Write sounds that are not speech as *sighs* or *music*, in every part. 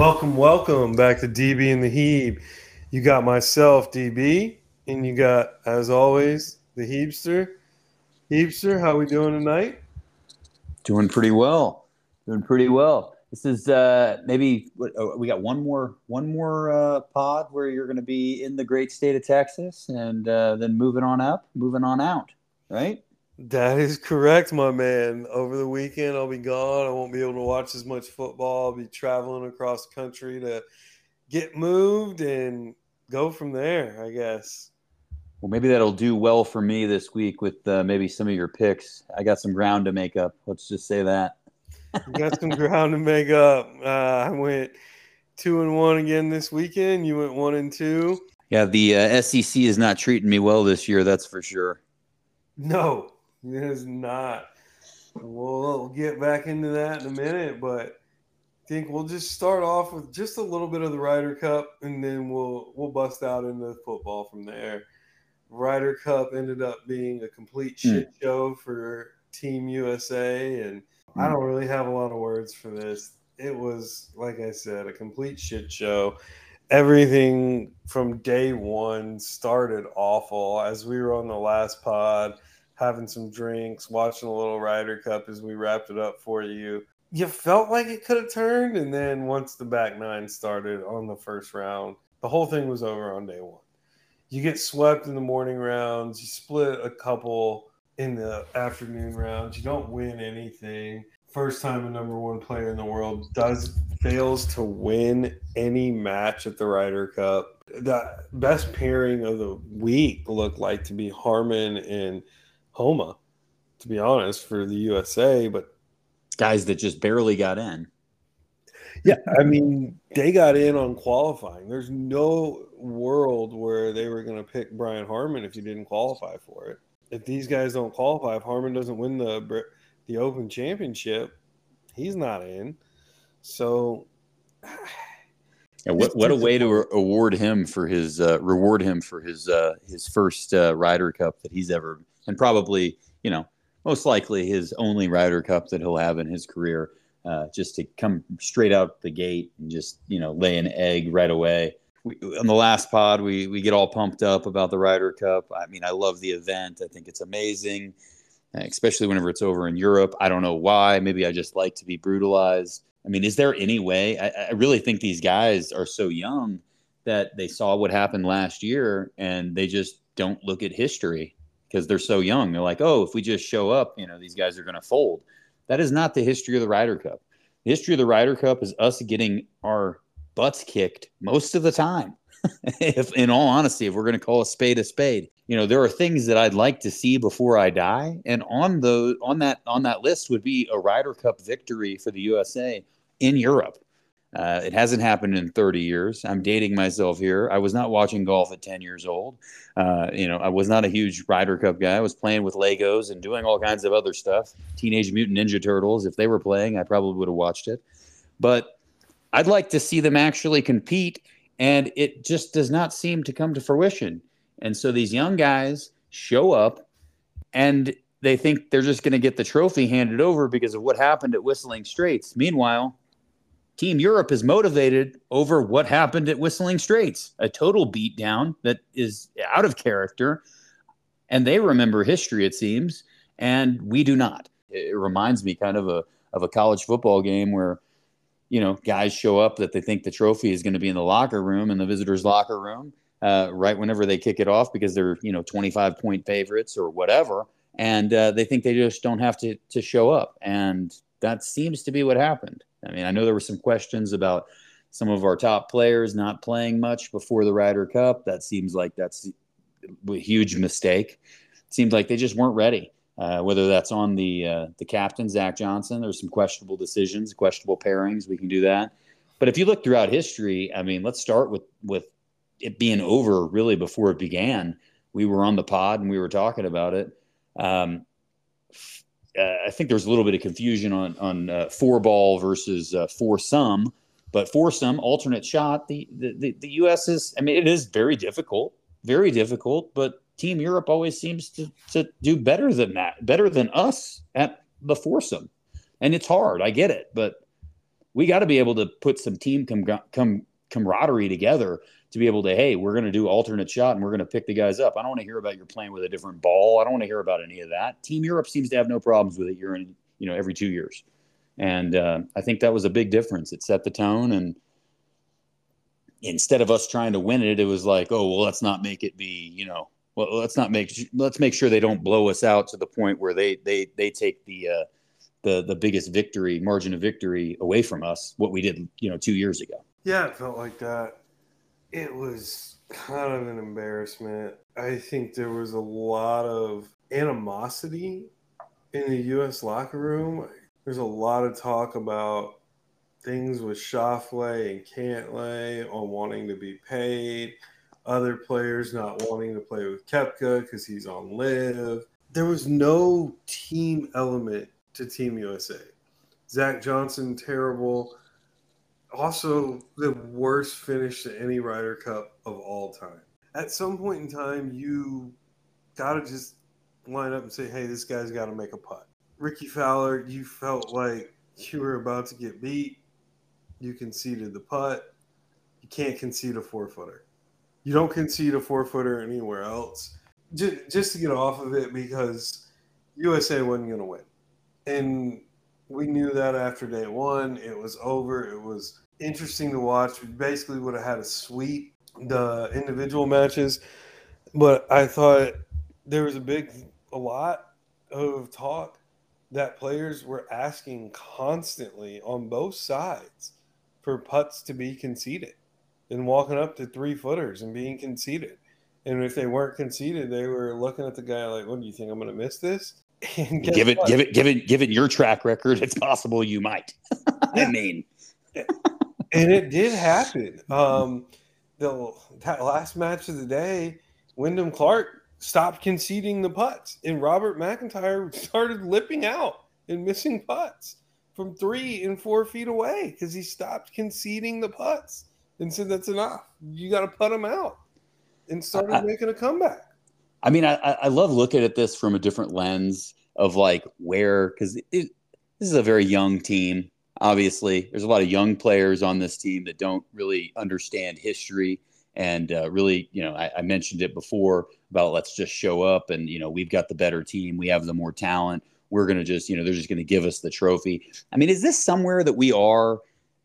Welcome, welcome back to DB and the Heeb. You got myself, DB, and you got, as always, the Heebster. Heebster, how we doing tonight? Doing pretty well. Doing pretty well. This is uh, maybe oh, we got one more one more uh, pod where you're going to be in the great state of Texas, and uh, then moving on up, moving on out, right? That is correct, my man. Over the weekend, I'll be gone. I won't be able to watch as much football. I'll be traveling across country to get moved and go from there, I guess. Well, maybe that'll do well for me this week with uh, maybe some of your picks. I got some ground to make up. Let's just say that. got some ground to make up. Uh, I went two and one again this weekend. You went one and two. Yeah, the uh, SEC is not treating me well this year. That's for sure. No, it is not. We'll get back into that in a minute, but I think we'll just start off with just a little bit of the Ryder Cup, and then we'll we'll bust out into football from there. Ryder Cup ended up being a complete hmm. shit mm. show for Team USA, and I don't really have a lot of words for this. It was, like I said, a complete shit show. Everything from day one started awful. As we were on the last pod, having some drinks, watching a little Ryder Cup as we wrapped it up for you. You felt like it could have turned, and then once the back nine started on the first round, the whole thing was over on day one. You get swept in the morning rounds, you split a couple in the afternoon rounds, you don't win anything. First time a number one player in the world does fails to win any match at the Ryder Cup. The best pairing of the week looked like to be Harman and Homa, to be honest, for the USA. But guys that just barely got in. Yeah, I mean, they got in on qualifying. There's no world where they were going to pick Brian Harman if you didn't qualify for it. If these guys don't qualify, if Harman doesn't win the the Open Championship, he's not in. So, *sighs* and what what a way to award him for his uh, reward him for his uh, his first uh, Ryder Cup that he's ever and probably, you know, most likely his only Ryder Cup that he'll have in his career. Uh, just to come straight out the gate and just you know lay an egg right away. We, on the last pod, we we get all pumped up about the Ryder Cup. I mean, I love the event. I think it's amazing, especially whenever it's over in Europe. I don't know why. Maybe I just like to be brutalized. I mean, is there any way? I, I really think these guys are so young that they saw what happened last year and they just don't look at history because they're so young. They're like, oh, if we just show up, you know, these guys are going to fold. That is not the history of the Ryder Cup. The history of the Ryder Cup is us getting our butts kicked most of the time. *laughs* if, in all honesty, if we're going to call a spade a spade, you know, there are things that I'd like to see before I die, and on the on that on that list would be a Ryder Cup victory for the USA in Europe. Uh, it hasn't happened in 30 years. I'm dating myself here. I was not watching golf at 10 years old. Uh, you know, I was not a huge Ryder Cup guy. I was playing with Legos and doing all kinds of other stuff. Teenage Mutant Ninja Turtles. If they were playing, I probably would have watched it. But I'd like to see them actually compete, and it just does not seem to come to fruition. And so these young guys show up, and they think they're just going to get the trophy handed over because of what happened at Whistling Straits. Meanwhile, Team Europe is motivated over what happened at Whistling Straits, a total beatdown that is out of character. And they remember history, it seems, and we do not. It reminds me kind of a of a college football game where, you know, guys show up that they think the trophy is going to be in the locker room in the visitors' locker room, uh, right whenever they kick it off because they're you know 25 point favorites or whatever, and uh, they think they just don't have to to show up, and that seems to be what happened. I mean, I know there were some questions about some of our top players not playing much before the Ryder Cup. That seems like that's a huge mistake. It seems like they just weren't ready. Uh, whether that's on the uh, the captain Zach Johnson, there's some questionable decisions, questionable pairings. We can do that. But if you look throughout history, I mean, let's start with with it being over really before it began. We were on the pod and we were talking about it. Um, uh, I think there's a little bit of confusion on on uh, four ball versus uh, foursome, but foursome alternate shot. The, the the the U.S. is. I mean, it is very difficult, very difficult. But Team Europe always seems to to do better than that, better than us at the foursome, and it's hard. I get it, but we got to be able to put some team com- com- camaraderie together to be able to, hey, we're going to do alternate shot and we're going to pick the guys up. I don't want to hear about you're playing with a different ball. I don't want to hear about any of that. Team Europe seems to have no problems with it. You're in, you know, every two years. And uh, I think that was a big difference. It set the tone. And instead of us trying to win it, it was like, oh, well, let's not make it be, you know, well, let's not make, let's make sure they don't blow us out to the point where they, they, they take the, uh, the, the biggest victory margin of victory away from us, what we did, you know, two years ago. Yeah, it felt like that. It was kind of an embarrassment. I think there was a lot of animosity in the U.S. locker room. There's a lot of talk about things with Schauffele and Cantlay on wanting to be paid, other players not wanting to play with Koepka because he's on LIV. There was no team element to Team USA. Zach Johnson, terrible also the worst finish to any Ryder Cup of all time. At some point in time, you got to just line up and say, hey, this guy's got to make a putt. Rickie Fowler, you felt like you were about to get beat. You conceded the putt. You can't concede a four footer. You don't concede a four footer anywhere else. Just, just to get off of it because USA wasn't going to win. And we knew that after day one. It was over. It was interesting to watch. We basically would have had a sweep the individual matches, but I thought there was a big, a lot of talk that players were asking constantly on both sides for putts to be conceded and walking up to three footers and being conceded. And if they weren't conceded, they were looking at the guy like, "What do you think I'm going to miss this?" Give it, what? give it, give it, give it your track record. It's possible you might. *laughs* I mean, and it did happen. Um, the that last match of the day, Wyndham Clark stopped conceding the putts, and Robert McIntyre started lipping out and missing putts from three and four feet away because he stopped conceding the putts and said, "That's enough. You got to put them out," and started I, making a comeback. I mean, I, I love looking at this from a different lens of like where because this is a very young team. Obviously, there's a lot of young players on this team that don't really understand history and uh, really, you know, I, I, mentioned it before about let's just show up and you know we've got the better team, we have the more talent. We're gonna just, you know, they're just gonna give us the trophy. I mean, is this somewhere that we are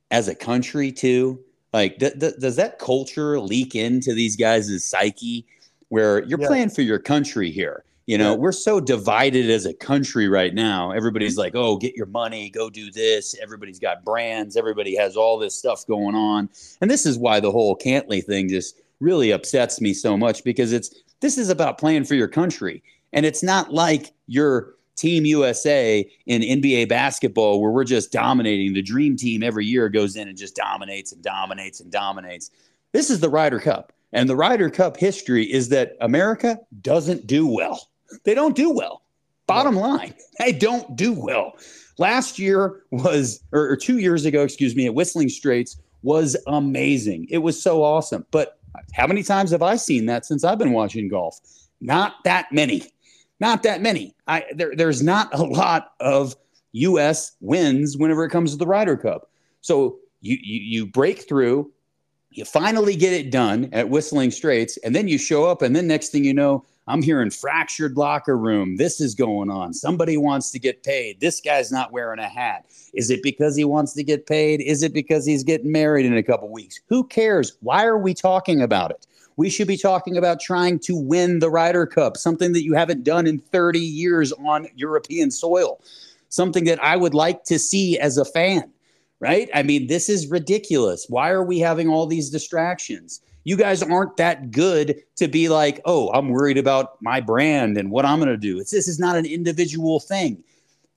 as a country too? Like, does that culture leak into these guys' psyche? Where you're yeah. playing for your country here. You know, yeah. we're so divided as a country right now. Everybody's like, oh, get your money, go do this. Everybody's got brands, everybody has all this stuff going on. And this is why the whole Cantlay thing just really upsets me so much because it's this is about playing for your country. And it's not like your Team USA in NBA basketball where we're just dominating. The dream team every year goes in and just dominates and dominates and dominates. This is the Ryder Cup. And the Ryder Cup history is that America doesn't do well. They don't do well. Bottom line, they don't do well. Last year was, or, two years ago, excuse me, at Whistling Straits was amazing. It was so awesome. But how many times have I seen that since I've been watching golf? Not that many. Not that many. I there, there's not a lot of U.S. wins whenever it comes to the Ryder Cup. So you, you you break through you finally get it done at Whistling Straits, and then you show up, and then next thing you know, I'm hearing fractured locker room. This is going on. Somebody wants to get paid. This guy's not wearing a hat. Is it because he wants to get paid? Is it because he's getting married in a couple weeks? Who cares? Why are we talking about it? We should be talking about trying to win the Ryder Cup, something that you haven't done in 30 years on European soil, something that I would like to see as a fan right? I mean, this is ridiculous. Why are we having all these distractions? You guys aren't that good to be like, oh, I'm worried about my brand and what I'm going to do. It's this is not an individual thing.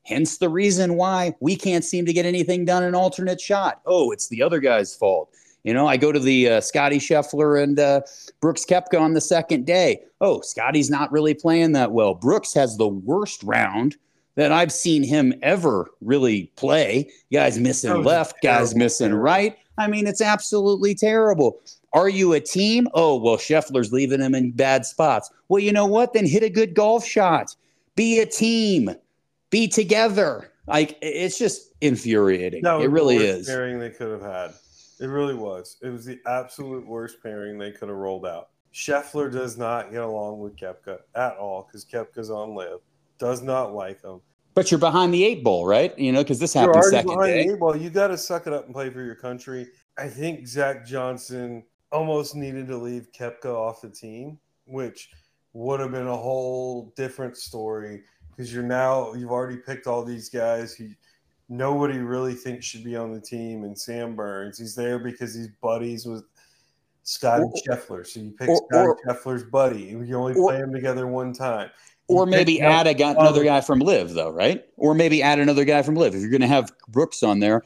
Hence the reason why we can't seem to get anything done in alternate shot. Oh, it's the other guy's fault. You know, I go to the uh, Scotty Scheffler and uh, Brooks Koepka on the second day. Oh, Scotty's not really playing that well. Brooks has the worst round that I've seen him ever really play. Guys missing oh, left, guys missing right. I mean, it's absolutely terrible. Are you a team? Oh, well, Scheffler's leaving him in bad spots. Well, you know what? Then hit a good golf shot. Be a team. Be together. Like it's just infuriating. No, It really the worst is. pairing they could have had. It really was. It was the absolute worst pairing they could have rolled out. Scheffler does not get along with Koepka at all because Koepka's on LIV. Does not like them. But you're behind the eight ball, right? You know, because this You're happened second behind day. the eight ball. You got to suck it up and play for your country. I think Zach Johnson almost needed to leave Koepka off the team, which would have been a whole different story because you're now you've already picked all these guys who nobody really thinks should be on the team. And Sam Burns, he's there because he's buddies with Scotty Scheffler. So you pick or- Scotty Scheffler's buddy, and you only or- play them together one time. Or maybe add a guy, another um, guy from LIV, though, right? Or maybe add another guy from LIV. If you're going to have Brooks on there,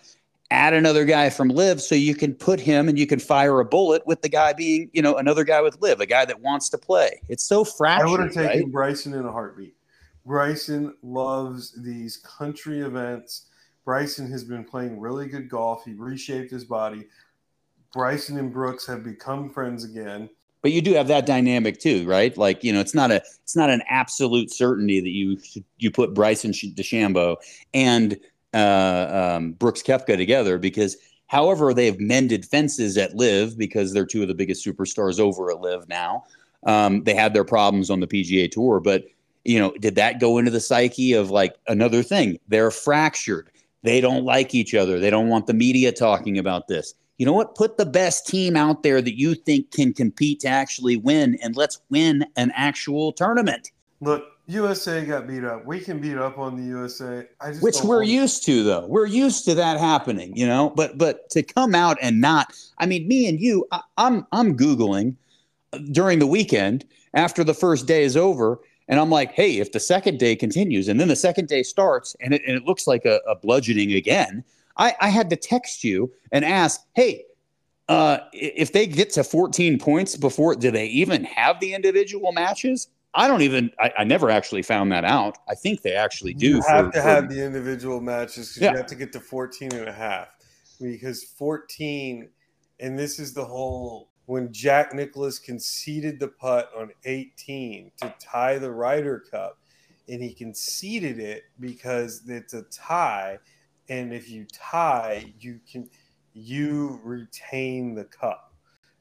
add another guy from LIV so you can put him and you can fire a bullet with the guy being, you know, another guy with LIV, a guy that wants to play. It's so fractured. I would have taken right? Bryson in a heartbeat. Bryson loves these country events. Bryson has been playing really good golf. He reshaped his body. Bryson and Brooks have become friends again. But you do have that dynamic too, right? Like you know, it's not a it's not an absolute certainty that you you put Bryson DeChambeau and uh, um, Brooks Koepka together because however they've mended fences at LIV because they're two of the biggest superstars over at LIV now. Um, they had their problems on the PGA Tour, but you know, did that go into the psyche of like another thing? They're fractured. They don't like each other. They don't want the media talking about this you know what? Put the best team out there that you think can compete to actually win, and let's win an actual tournament, Look, USA got beat up. We can beat up on the USA. I just which we're used to, though. We're used to that happening, you know. But but to come out and not, I mean, me and you, I, I'm I'm googling during the weekend after the first day is over. And I'm like, hey, if the second day continues and then the second day starts and it, and it looks like a, a bludgeoning again, I, I had to text you and ask, hey, uh, if they get to 14 points before, do they even have the individual matches? I don't even, I, I never actually found that out. I think they actually do. You have for- to for- have the individual matches because Yeah. you have to get to 14 and a half. Because 14, and this is the whole when Jack Nicklaus conceded the putt on 18 to tie the Ryder Cup, and he conceded it because it's a tie. And if you tie, you can you retain the cup.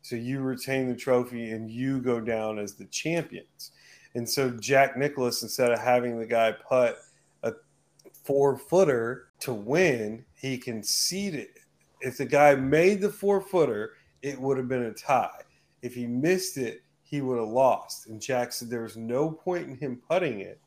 So you retain the trophy and you go down as the champions. And so Jack Nicklaus, instead of having the guy putt a four footer to win, he conceded. It. If the guy made the four footer, it would have been a tie. If he missed it, he would have lost. And Jack said there was no point in him putting it.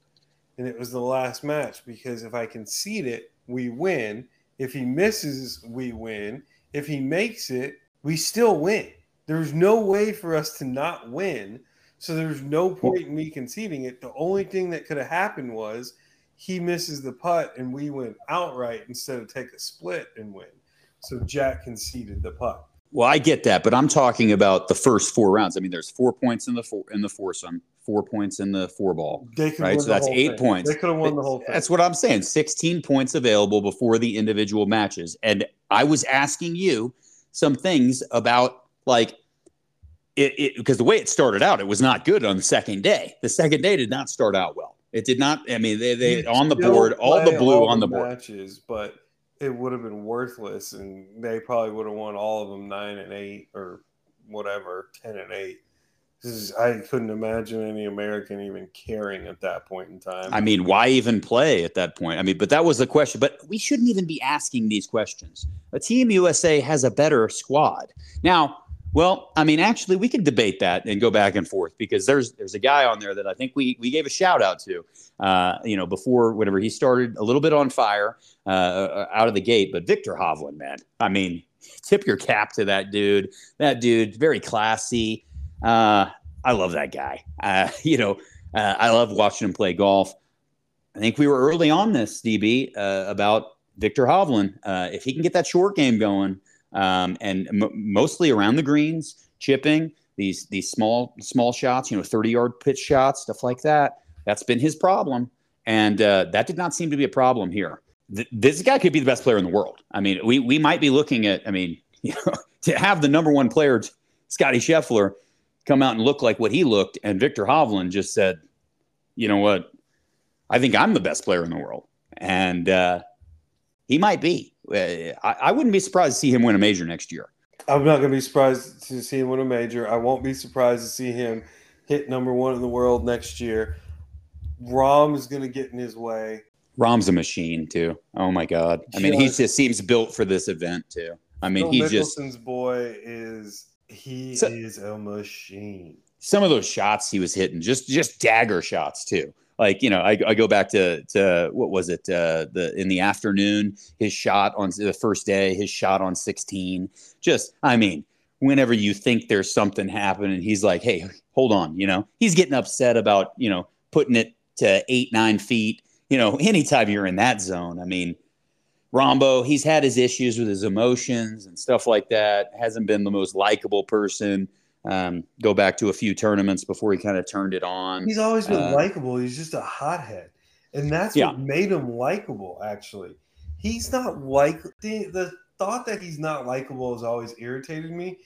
And it was the last match because if I concede it, we win. If he misses, we win. If he makes it, we still win. There's no way for us to not win. So there's no point in me conceding it. The only thing that could have happened was he misses the putt and we win outright instead of take a split and win. So Jack conceded the putt. Well, I get that, but I'm talking about the first four rounds. I mean, there's four points in the four in the foursome, four points in the four ball. They could Right, so that's eight thing. points. They could have won the whole thing. That's what I'm saying. 16 points available before the individual matches. And I was asking you some things about like it because the way it started out, it was not good on the second day. The second day did not start out well. It did not. I mean, they, they You on the board, all the blue all on the board. matches, but it would have been worthless, and they probably would have won all of them nine and eight or whatever, ten and eight. I couldn't imagine any American even caring at that point in time. I mean, why even play at that point? I mean, but that was the question. But we shouldn't even be asking these questions. A Team USA has a better squad. Now, well, I mean, actually, we could debate that and go back and forth because there's there's a guy on there that I think we we gave a shout out to, uh, you know, before whenever he started a little bit on fire uh, out of the gate. But Viktor Hovland, man, I mean, tip your cap to that dude. That dude, very classy. Uh, I love that guy. Uh, *laughs* you know, uh, I love watching him play golf. I think we were early on this, DB, uh, about Viktor Hovland. Uh, if he can get that short game going, um, and m- mostly around the greens, chipping these these small small shots, you know, thirty yard pitch shots, stuff like that. That's been his problem, and uh, that did not seem to be a problem here. Th- this guy could be the best player in the world. I mean, we we might be looking at. I mean, *laughs* you know, to have the number one player, Scotty Scheffler, come out and look like what he looked, and Viktor Hovland just said, "You know what? I think I'm the best player in the world." And uh, he might be. Uh, I, I wouldn't be surprised to see him win a major next year. I'm not going to be surprised to see him win a major. I won't be surprised to see him hit number one in the world next year. Rahm is going to get in his way. Rahm's a machine too. Oh my god! I mean, he just seems built for this event too. I mean, Phil he just Mickelson's boy is he So- is a machine. some of those shots he was hitting, just just dagger shots too. Like you know, I, I go back to to what was it uh, the in the afternoon his shot on the first day, his shot on sixteen. Just I mean, whenever you think there's something happening, he's like, hey, hold on, you know, he's getting upset about you know putting it to eight nine feet. You know, *laughs* anytime you're in that zone, I mean, Rahmbo, he's had his issues with his emotions and stuff like that. Hasn't been the most likable person. Um, go back to a few tournaments before he kind of turned it on. He's always been Uh, likable. He's just a hothead, and that's Yeah. what made him likable. Actually, he's not like the the thought that he's not likable has always irritated me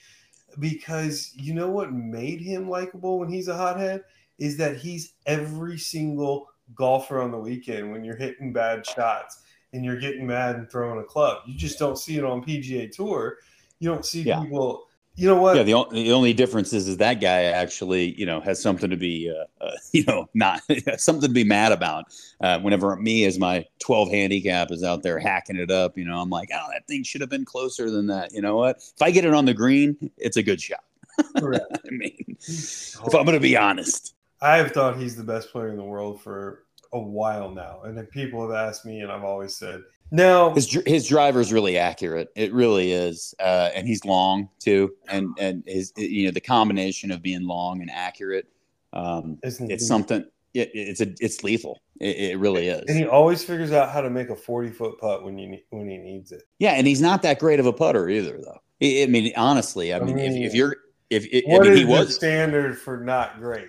because you know what made him likable when he's a hothead is that he's every single golfer on the weekend when you're hitting bad shots and you're getting mad and throwing a club. You just don't see it on PGA Tour. You don't see Yeah. people. You know what? Yeah, the, o- the only difference is, is that guy actually, you know, has something to be, uh, uh, *laughs* you know, not *laughs* something to be mad about. Uh, whenever me as my 12 handicap is out there hacking it up, you know, I'm like, oh, that thing should have been closer than that. You know what? If I get it on the green, it's a good shot. *laughs* I mean, if I'm going to be honest. I have thought he's the best player in the world for a while now, and then people have asked me, and I've always said, "No, His his driver's really accurate. It really is, uh, and he's long too. And and his you know the combination of being long and accurate, um, it's he? something. It, it's a it's lethal. It, it really is. And he always figures out how to make a forty foot putt when you when he needs it. Yeah, and he's not that great of a putter either, though. I, I mean, honestly, I I mean, if, mean, if you're if it, I mean, is he the was standard for not great?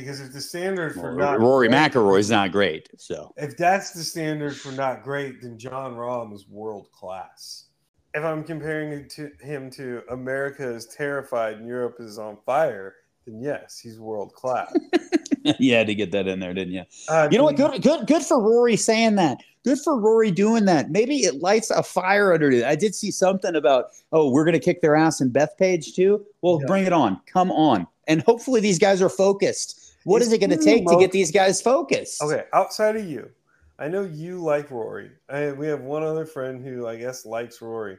Because if the standard for not Rory great- McIlroy's not great, so if that's the standard for not great, then Jon Rahm is world class. If I'm comparing it to him to America is terrified and Europe is on fire, then yes, he's world class. *laughs* you had to get that in there, didn't you? Uh, You know what? Good, good, good for Rory saying that. Good for Rory doing that. Maybe it lights a fire under it. I did see something about, oh, we're going to kick their ass in Bethpage too. Well, Yeah. bring it on. Come on. And hopefully these guys are focused. What Is it going to take to get these guys focused? Okay, outside of you, I know you like Rory. I, we have one other friend who I guess likes Rory.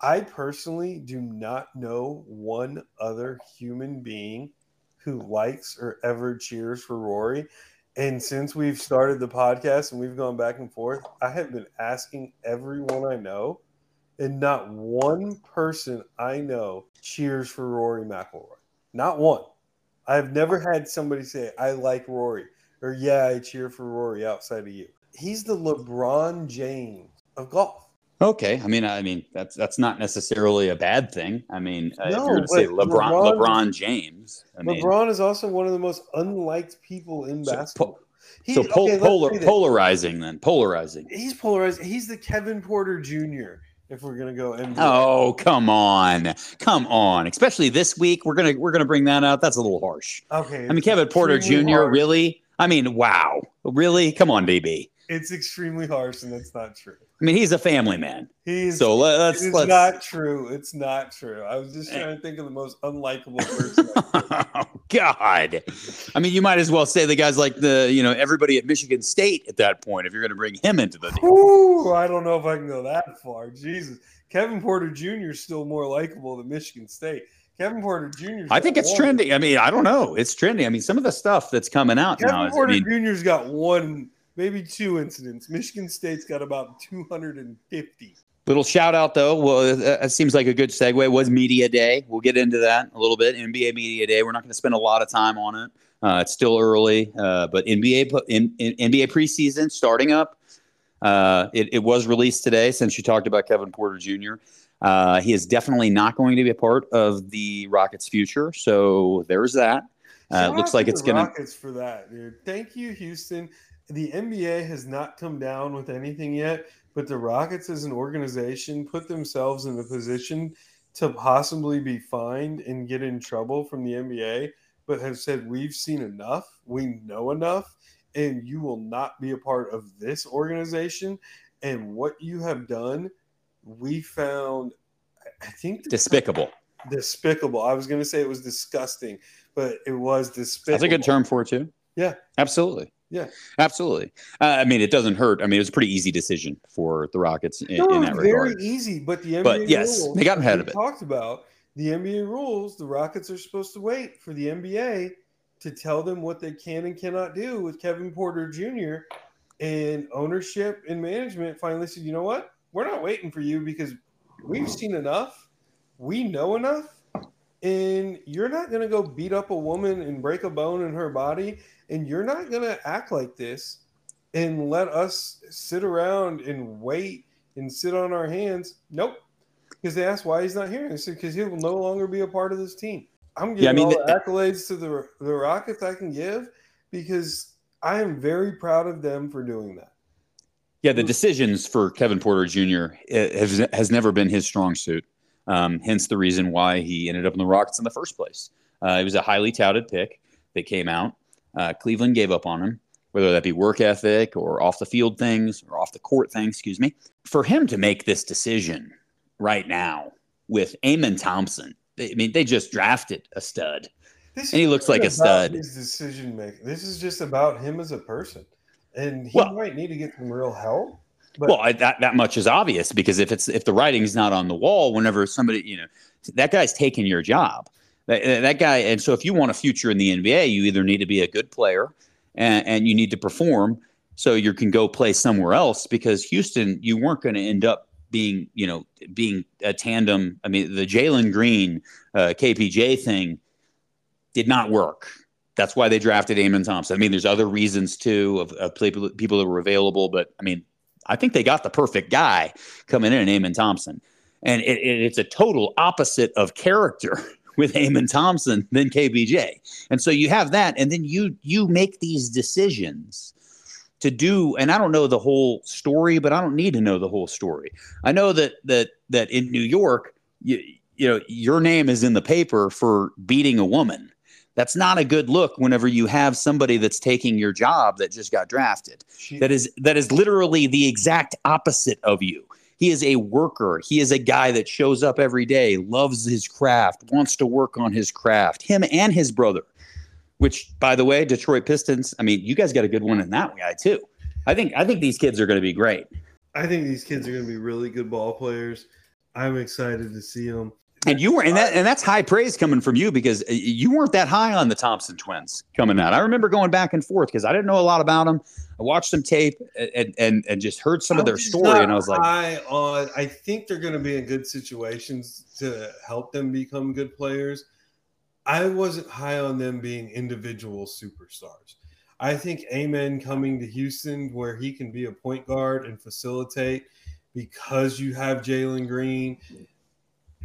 I personally do not know one other human being who likes or ever cheers for Rory. And since we've started the podcast and we've gone back and forth, I have been asking everyone I know, and not one person I know cheers for Rory McIlroy. Not one. I've never had somebody say, I like Rory or yeah, I cheer for Rory outside of you. He's the LeBron James of golf. Okay, I mean, I mean that's that's not necessarily a bad thing. I mean, uh, if you're going to say LeBron, LeBron- LeBron James, I mean, LeBron is also one of the most unliked people in So, basketball. He- so okay, polar, polarizing then, polarizing. He's polarized. He's the Kevin Porter Jr. If we're gonna go NBA. Oh, come on, come on! Especially this week, we're gonna we're gonna bring that out. That's a little harsh. okay. I mean, Kevin Porter Jr. harsh. Really? I mean, wow, really? Come on, DB. It's extremely harsh, and that's not true. I mean, he's a family man. He's So let, let's it's let's. not true. It's not true. I was just trying to think of the most unlikable person. *laughs* Oh God! I mean, you might as well say the guys like the you know everybody at Michigan State at that point if you're going to bring him into the deal. Ooh, I don't know if I can go that far. Jesus. Kevin Porter Jr. is still more likable than Michigan State. Kevin Porter Jr. I think it's one- trending. I mean, I don't know. It's trending. I mean, some of the stuff that's coming out now Kevin is. I Porter mean, Jr.'s got one, maybe two incidents. Michigan State's got about 250. Little shout out though. Well, that that seems like a good segue. Was media day? We'll get into that a little bit. NBA media day. We're not going to spend a lot of time on it. Uh, it's still early, uh, but NBA in, in, NBA preseason starting up. Uh, it, it was released today. Since you talked about Kevin Porter Jr., uh, he is definitely not going to be a part of the Rockets' future. So there's that. Uh, it looks like it's going to. Rockets for that, dude. Thank you, Houston. The NBA has not come down with anything yet, but the Rockets as an organization put themselves in a position to possibly be fined and get in trouble from the NBA, but have said we've seen enough, we know enough, and you will not be a part of this organization. And what you have done, we found, I think, despicable. Despicable. I was going to say it was disgusting, but it was despicable. That's a good term for it too. Yeah, absolutely. Yeah, absolutely. Uh, I mean, it doesn't hurt. I mean, it was a pretty easy decision for the Rockets in, no, in that very regard. Very easy, but the NBA but yes, rules, they got ahead of it. Talked about the NBA rules. The Rockets are supposed to wait for the NBA to tell them what they can and cannot do with Kevin Porter Jr. And ownership and management finally said, you know what? We're not waiting for you because we've seen enough. We know enough. And you're not going to go beat up a woman and break a bone in her body. And you're not going to act like this and let us sit around and wait and sit on our hands. Nope. Because they asked why he's not here. They said, because he will no longer be a part of this team. I'm giving yeah, I mean, all the, accolades to the, the Rockets I can give because I am very proud of them for doing that. Yeah, the decisions for Kevin Porter Jr. Eh, has, has never been his strong suit. Um, hence the reason why he ended up in the Rockets in the first place. Uh, it was a highly touted pick that came out. Uh, Cleveland gave up on him, whether that be work ethic or off the field things or off the court things, excuse me. For him to make this decision right now with Amen Thompson, I mean, they just drafted a stud. This and he looks like a stud. His decision making. This is just about him as a person, and he well, might need to get some real help. But- well, I, that that much is obvious because if it's if the writing's not on the wall, whenever somebody you know that guy's taking your job, that, that guy, and so if you want a future in the NBA, you either need to be a good player and, and you need to perform so you can go play somewhere else because Houston, you weren't going to end up being you know being a tandem. I mean, the Jalen Green uh, KPJ thing did not work. That's why they drafted Amen Thompson. I mean, there's other reasons too of, of people, that were available, but I mean, I think they got the perfect guy coming in, Amen Thompson. And it, it, it's a total opposite of character *laughs* with Amen Thompson than KPJ. And so you have that, and then you you make these decisions to do and i don't know the whole story but i don't need to know the whole story i know that that that in new york you, you know your name is in the paper for beating a woman that's not a good look whenever you have somebody that's taking your job that just got drafted. She, that is that is literally the exact opposite of you. He is a worker. He is a guy that shows up every day, loves his craft, wants to work on his craft. Him and his brother. Which, by the way, Detroit Pistons. I mean, you guys got a good one in that guy too. I think I think these kids are going to be great. I think these kids are going to be really good ball players. I'm excited to see them. And you were, and that, and that's high praise coming from you because uh, you weren't that high on the Thompson twins coming out. I remember going back and forth because I didn't know a lot about them. I watched some tape and and, and just heard some of their story, and I was like, high on. I think they're going to be in good situations to help them become good players. I wasn't high on them being individual superstars. I think Amen coming to Houston where he can be a point guard and facilitate because you have Jalen Green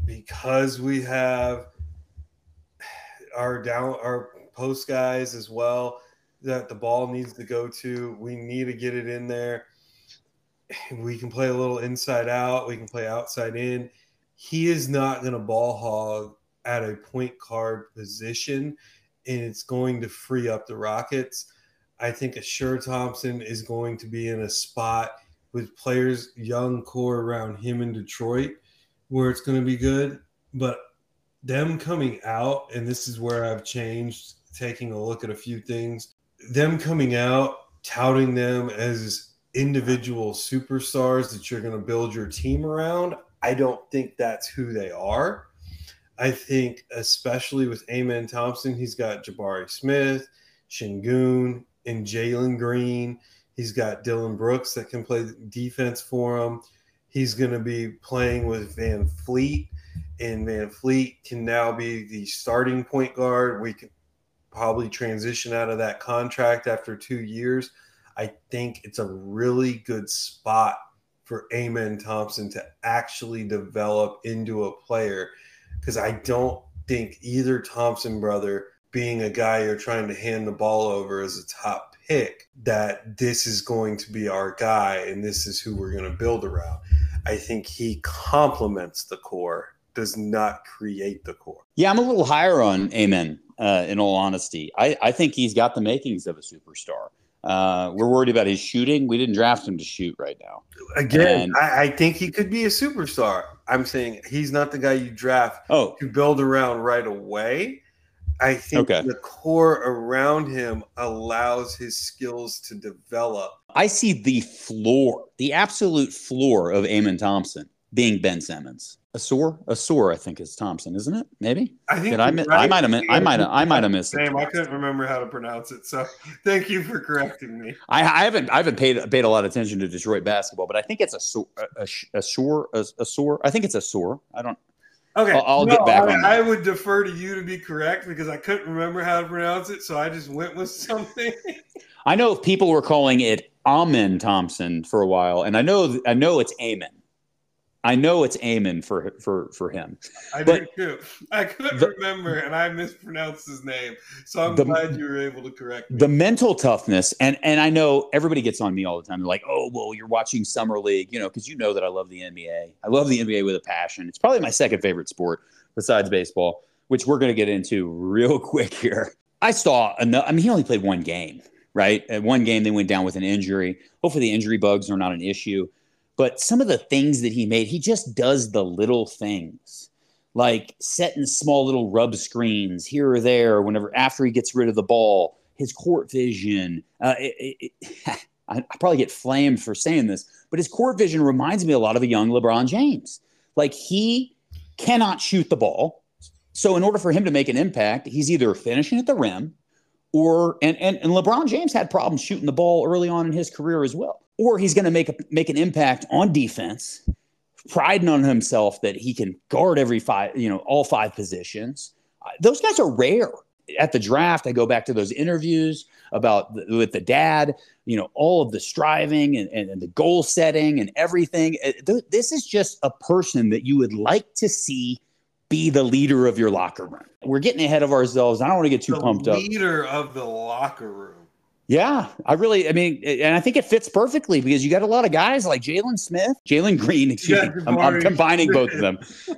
because we have our down our post guys as well that the ball needs to go to. We need to get it in there. We can play a little inside out. We can play outside in. He is not going to ball hog at a point guard position, and it's going to free up the Rockets. I think Ausar Thompson is going to be in a spot with players, young core around him in Detroit where it's going to be good, but them coming out, and this is where I've changed, taking a look at a few things. Them coming out, touting them as individual superstars that you're going to build your team around. I don't think that's who they are. I think, especially with Amen Thompson, he's got Jabari Smith, Sengun, and Jalen Green. He's got Dillon Brooks that can play defense for him. He's going to be playing with VanVleet, and VanVleet can now be the starting point guard. We can probably transition out of that contract after two years. I think it's a really good spot for Amen Thompson to actually develop into a player because I don't think either Thompson brother, being a guy you're trying to hand the ball over as a top pick, that this is going to be our guy and this is who we're going to build around. I think he complements the core, does not create the core. Yeah, I'm a little higher on Amen. Uh, in all honesty, I, I think he's got the makings of a superstar. Uh, we're worried about his shooting. We didn't draft him to shoot right now. Again, And- I, I think he could be a superstar. I'm saying he's not the guy you draft Oh, to build around right away. I think Okay. the core around him allows his skills to develop. I see the floor, the absolute floor of Amen Thompson being Ben Simmons. A sore, a sore, I think is Thompson, isn't it? Maybe. I think I? right. I might have. I might. have I might have missed it. Damn, I couldn't remember how to pronounce it. So *laughs* thank you for correcting me. I, I haven't. I haven't paid paid a lot of attention to Detroit basketball, but I think it's a sore, a, a, sore, a, a sore. I think it's a sore. I don't. Okay, I'll- I'll get back I. I would defer to you to be correct because I couldn't remember how to pronounce it, so I just went with *laughs* something. I know people were calling it Amen Thompson for a while, and I know. I know it's Amen. I know it's Amen for for for him. I But- did too. I couldn't The- remember, and I mispronounced his name, so I'm The- glad you were able to correct me. the mental toughness and and i know everybody gets on me all the time they're like oh well you're watching summer league you know because you know that i love the nba i love the nba with a passion it's probably my second favorite sport besides baseball which we're going to get into real *laughs* quick here i saw enough i mean he only played one game right? At one game they went down with an injury. Hopefully the injury bugs are not an issue. But some of the things that he made he just does the little things like setting small little rub screens here or there whenever after he gets rid of the ball his court vision. Uh, it, it, *laughs* I, I probably get flamed for saying this but his court vision reminds me a lot of a young lebron james. Like he cannot shoot the ball. So in order for him to make an impact he's either finishing at the rim or and, and, and lebron james had problems shooting the ball early on in his career as well or he's going to make a, make an impact on defense priding on himself that he can guard every five, you know, all five positions. Uh, those guys are rare. At the draft, I go back to those interviews about the, with the dad, you know, all of the striving and, and, and the goal setting and everything. Uh, This is just a person that you would like to see be the leader of your locker room. We're getting ahead of ourselves. I don't want to get too the pumped up. leader of the locker room. Yeah, I really, I mean, and I think it fits perfectly because you got a lot of guys like Jalen Smith, Jalen Green. *laughs* Excuse Yeah, me, I'm, I'm combining both of them. *laughs*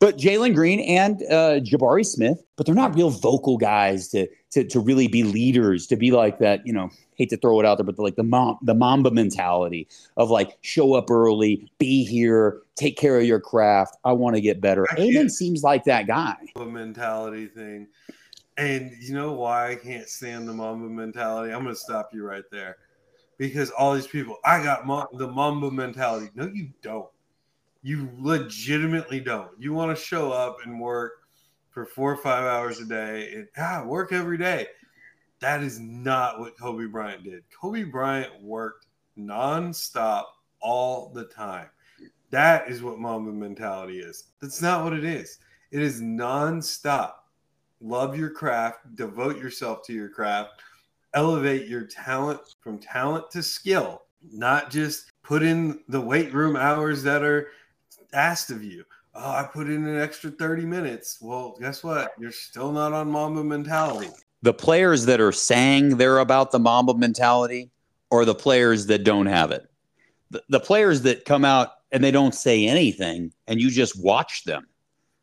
but Jalen Green and uh, Jabari Smith, but they're not real vocal guys to to to really be leaders, to be like that. You know, hate to throw it out there, but like the mom, the Mamba mentality of like show up early, be here, take care of your craft. I want to get better. I Amen seems like that guy. A mentality thing. And you know why I can't stand the Mamba mentality? I'm going to stop you right there. Because all these people, I got Ma- the Mamba mentality. No, you don't. You legitimately don't. You want to show up and work for four or five hours a day and ah, work every day. That is not what Kobe Bryant did. Kobe Bryant worked nonstop all the time. That is what Mamba mentality is. That's not what it is. It is nonstop. Love your craft, devote yourself to your craft, elevate your talent from talent to skill, not just put in the weight room hours that are asked of you. Oh, I put in an extra 30 minutes. Well, guess what? You're still not on Mamba mentality. the players that are saying they're about the Mamba mentality or the players that don't have it. The, the players that come out and they don't say anything and you just watch them.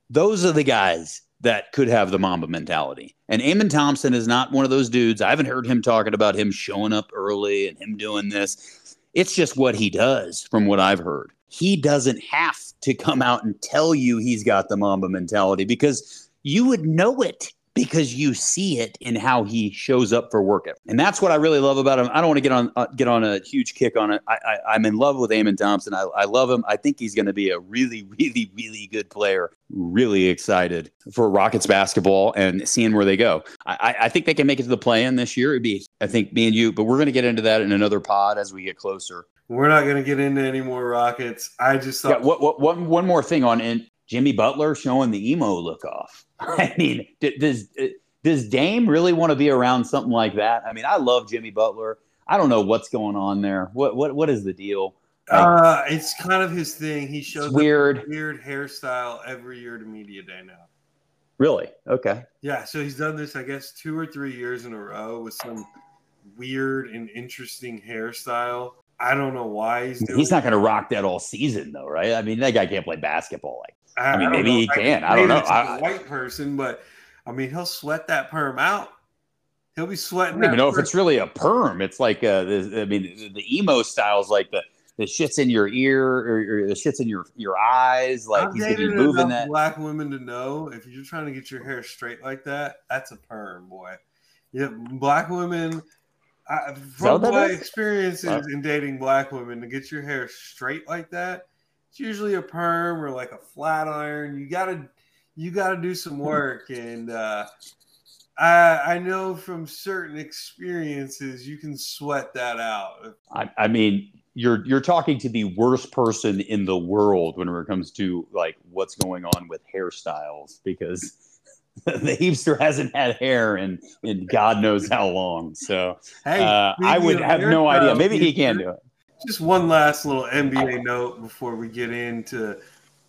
Those are the guys that could have the Mamba mentality. And Amen Thompson is not one of those dudes. I haven't heard him talking about him showing up early and him doing this. It's just what he does from what I've heard. He doesn't have to come out and tell you he's got the Mamba mentality because you would know it because you see it in how he shows up for work. And that's what I really love about him. I don't want to get on uh, get on a huge kick on it. I, I, I'm in love with Amen Thompson. I, I love him. I think he's going to be a really, *laughs* really, really good player. Really excited for Rockets basketball and seeing where they go. I, I- I think they can make it to the play-in this year. It'd be, I think, me and you. But we're going to get into that in another pod as we get closer. We're not going to get into any more Rockets. I just thought. Yeah, what, what, one, one more thing on and Jimmy Butler showing the emo look off. *laughs* I mean, does does Dame really want to be around something like that? I mean, I love Jimmy Butler. I don't know what's going on there. What what what is the deal? uh, it's kind of his thing. He shows weird. weird hairstyle every year to media day now. Really? Okay. Yeah, so he's done this, I guess, two or three years in a row with some weird and interesting hairstyle. I don't know why he's doing. He's not going to rock that all season, though, right? I mean, that guy can't play basketball. Like, I, I mean, don't maybe know he if I can. I don't know. I- white person, but I mean, he'll sweat that perm out. He'll be sweating. I don't even know if it's really a perm. It's like uh, the, I mean, the emo styles like the the shits in your ear or, or the shits in your your eyes. Like I've he's gonna be moving that. black women to know if you're trying to get your hair straight like that, that's a perm, boy. Yeah, black women. I, from what my is? experiences Wow. in dating black women, to get your hair straight like that, it's usually a perm or like a flat iron. You gotta, you gotta do some *laughs* work, and uh, I, I know from certain experiences you can sweat that out. I, I mean, you're you're talking to the worst person in the world when it comes to like what's going on with hairstyles because *laughs* the heapster hasn't had hair in in God knows how long. So Hey, uh, I would have no idea. Maybe he can do it. Just one last little NBA note before we get into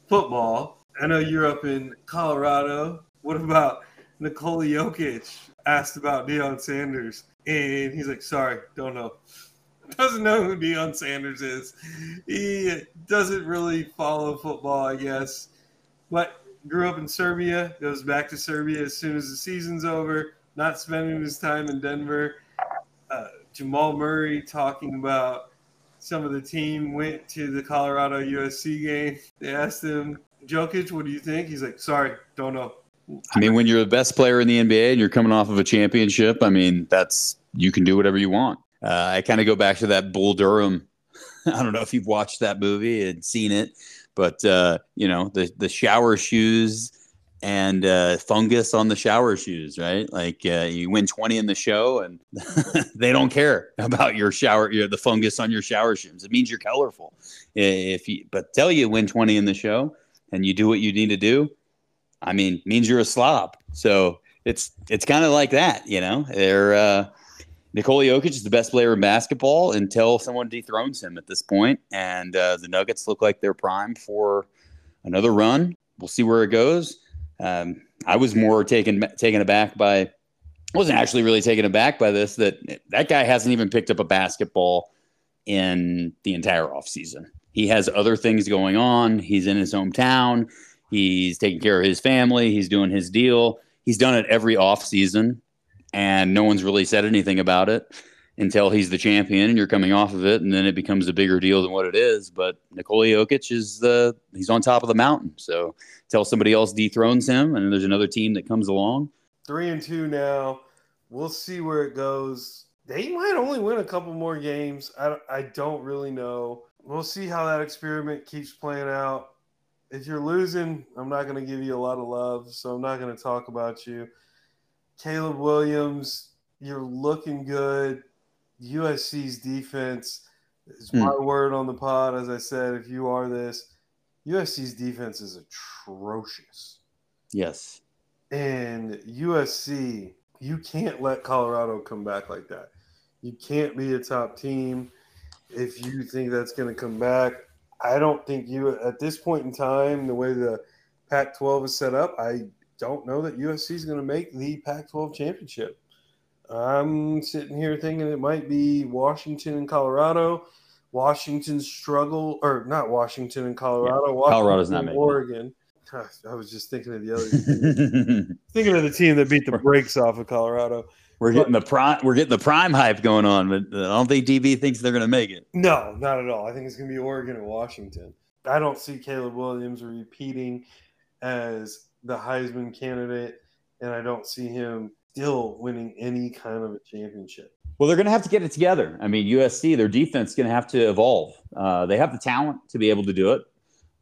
football. I know you're up in Colorado. What about Nikola Jokic asked about Deion Sanders? And he's like, sorry, don't know. *laughs* Doesn't know who Deion Sanders is. He doesn't really follow football, I guess. But grew up in Serbia, goes back to Serbia as soon as the season's over, not spending his time in Denver. Uh, Jamal Murray talking about some of the team went to the Colorado USC game. They asked him, Jokic, what do you think? He's like, sorry, don't know. I mean, when you're the best player in the NBA and you're coming off of a championship, I mean, that's you can do whatever you want. Uh, I kind of go back to that Bull Durham. *laughs* I don't know if you've watched that movie and seen it, but uh, you know the the shower shoes and uh, fungus on the shower shoes, right? Like uh, you win twenty in the show, and *laughs* they don't care about your shower, your, the fungus on your shower shoes. It means you're colorful. If you, but tell you win twenty in the show, and you do what you need to do, I mean, means you're a slob. So it's it's kind of like that, you know. They're uh, Nikola Jokic is the best player in basketball until someone dethrones him at this point, and uh, the Nuggets look like they're primed for another run. We'll see where it goes. Um, I was more taken taken aback by. Wasn't actually really taken aback by this that that guy hasn't even picked up a basketball in the entire offseason. He has other things going on. He's in his hometown. He's taking care of his family. He's doing his deal. He's done it every offseason, and no one's really said anything about it until he's the champion and you're coming off of it, and then it becomes a bigger deal than what it is. But Nikola Jokic is the he's on top of the mountain. So until somebody else dethrones him, and there's another team that comes along. Three and two now. We'll see where it goes. They might only win a couple more games. I, I don't really know. We'll see how that experiment keeps playing out. If you're losing, I'm not going to give you a lot of love, so I'm not going to talk about you. Caleb Williams, you're looking good. USC's defense is hmm. my word on the pod. As I said, if you are this, USC's defense is atrocious. Yes. And USC, you can't let Colorado come back like that. You can't be a top team if you think that's going to come back. I don't think you, at this point in time, the way the Pac 12 is set up, I don't know that USC is going to make the Pac 12 championship. I'm sitting here thinking it might be Washington and Colorado. Washington struggle, or not Washington and Colorado. Washington Colorado's not making it. Oregon. I was just thinking of the other *laughs* thinking of the team that beat the brakes off of Colorado. we're getting the prime. We're getting the prime hype going on, but I don't think DB thinks they're going to make it. No, not at all. I think it's going to be Oregon and Washington. I don't see Caleb Williams repeating as the Heisman candidate, and I don't see him still winning any kind of a championship. Well, they're going to have to get it together. I mean, USC, their defense is going to have to evolve. Uh, they have the talent to be able to do it.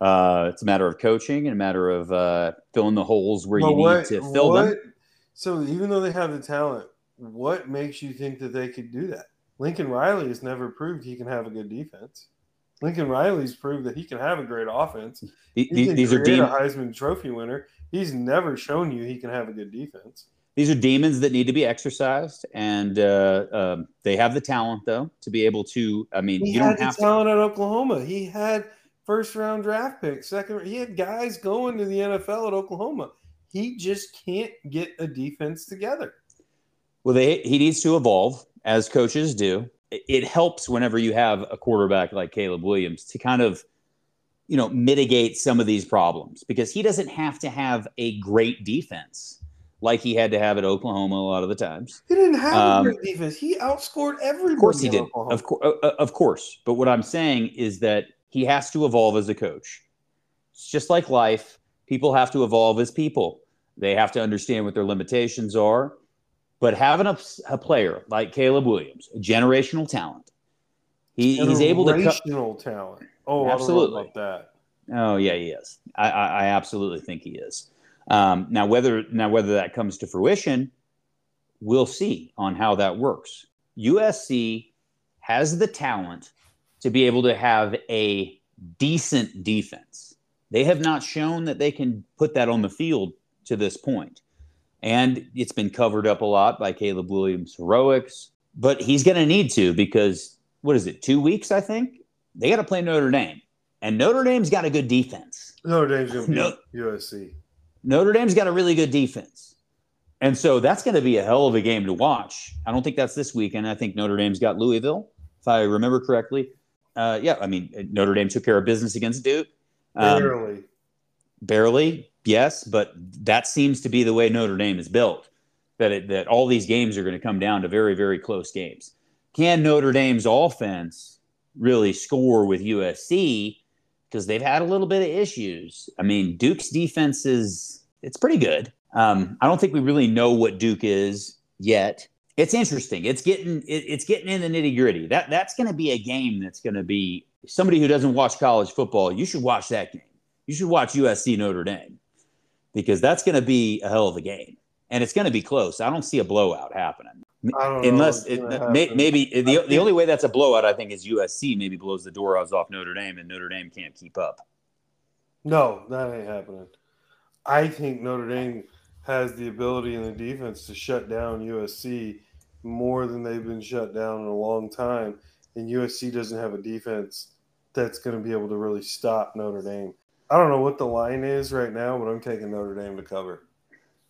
Uh, it's a matter of coaching and a matter of uh, filling the holes where But you need to fill them. So even though they have the talent, what makes you think that they could do that? Lincoln Riley has never proved he can have a good defense. Lincoln Riley's proved that he can have a great offense. He can these are dem- a Heisman Trophy winner. He's never shown you he can have a good defense. these are demons that need to be exercised, and uh, um, they have the talent though to be able to. I mean, He you had don't have to. talent at Oklahoma. He had first round draft picks, second. He had guys going to the NFL at Oklahoma. He just can't get a defense together. Well, they, he needs to evolve as coaches do. It, helps whenever you have a quarterback like Caleb Williams to kind of, you know, mitigate some of these problems because he doesn't have to have a great defense. like he had to have at Oklahoma a lot of the times. He didn't have um, a great defense. He outscored everybody. Of course he did. Of, co- uh, uh, of course. But what I'm saying is that he has to evolve as a coach. It's just like life. People have to evolve as people. They have to understand what their limitations are. But having a, a player like Caleb Williams, a generational talent, he, he's able to generational talent. Oh, absolutely about that. Oh yeah, he is. I, I, I absolutely think he is. Um, now whether now whether that comes to fruition, we'll see on how that works. USC has the talent to be able to have a decent defense. They have not shown that they can put that on the field to this point. And it's been covered up a lot by Caleb Williams' heroics, but he's going to need to because what is it, two weeks, I think? They got to play Notre Dame. And Notre Dame's got a good defense. Notre Dame's going to no, USC. Notre Dame's got a really good defense. And so that's going to be a hell of a game to watch. I don't think that's this weekend. I think Notre Dame's got Louisville, if I remember correctly. Uh, yeah, I mean, Notre Dame took care of business against Duke. Um, barely. Barely, yes, but that seems to be the way Notre Dame is built. That it, that all these games are going to come down to very very close games. Can Notre Dame's offense really score with USC? Because they've had a little bit of issues. I mean, Duke's defense is it's pretty good. Um, I don't think we really know what Duke is yet. It's interesting. It's getting it, it's getting in the nitty gritty. That that's going to be a game that's going to be somebody who doesn't watch college football. You should watch that game. You should watch USC Notre Dame because that's going to be a hell of a game and it's going to be close. I don't see a blowout happening. Unless it, may, maybe the, the only way that's a blowout, I think, is USC maybe blows the door off Notre Dame and Notre Dame can't keep up. No, that ain't happening. I think Notre Dame has the ability in the defense to shut down USC more than they've been shut down in a long time. And USC doesn't have a defense that's going to be able to really stop Notre Dame. I don't know what the line is right now, but I'm taking Notre Dame to cover.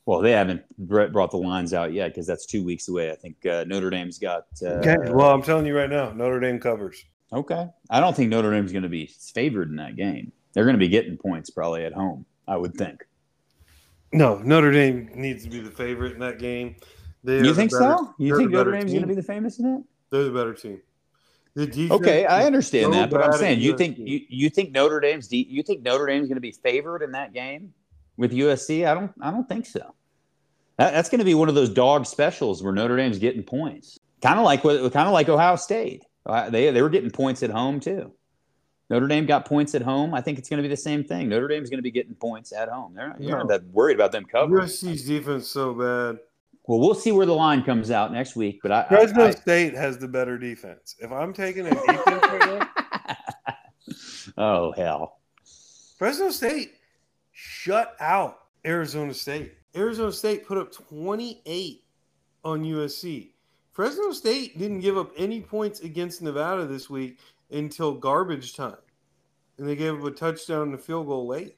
Well, they haven't brought the lines out yet because that's two weeks away. I think uh, Notre Dame's got. Uh, okay. Well, I'm telling you right now, Notre Dame covers. Okay. I don't think Notre Dame's going to be favored in that game. They're going to be getting points probably at home, I would think. No, Notre Dame needs to be the favorite in that game. They you think better, so? You think Notre Dame's going to be the famous in it? They're the better team. Okay, I understand so that, but I'm saying you think you, you think Notre Dame's de- you think Notre Dame's going to be favored in that game with USC? I don't I don't think so. That, that's going to be one of those dog specials where Notre Dame's getting points, kind of like what kind of like Ohio State. Uh, they they were getting points at home too. Notre Dame got points at home. I think it's going to be the same thing. Notre Dame's going to be getting points at home. They're not, you're not that worried about them covering. USC's defense so bad. Well, we'll see where the line comes out next week. But I, Fresno I, I, State has the better defense. If I'm taking a defense right now, *laughs* oh hell, Fresno State shut out Arizona State. Arizona State put up 28 on USC. Fresno State didn't give up any points against Nevada this week until garbage time, and they gave up a touchdown and a field goal late.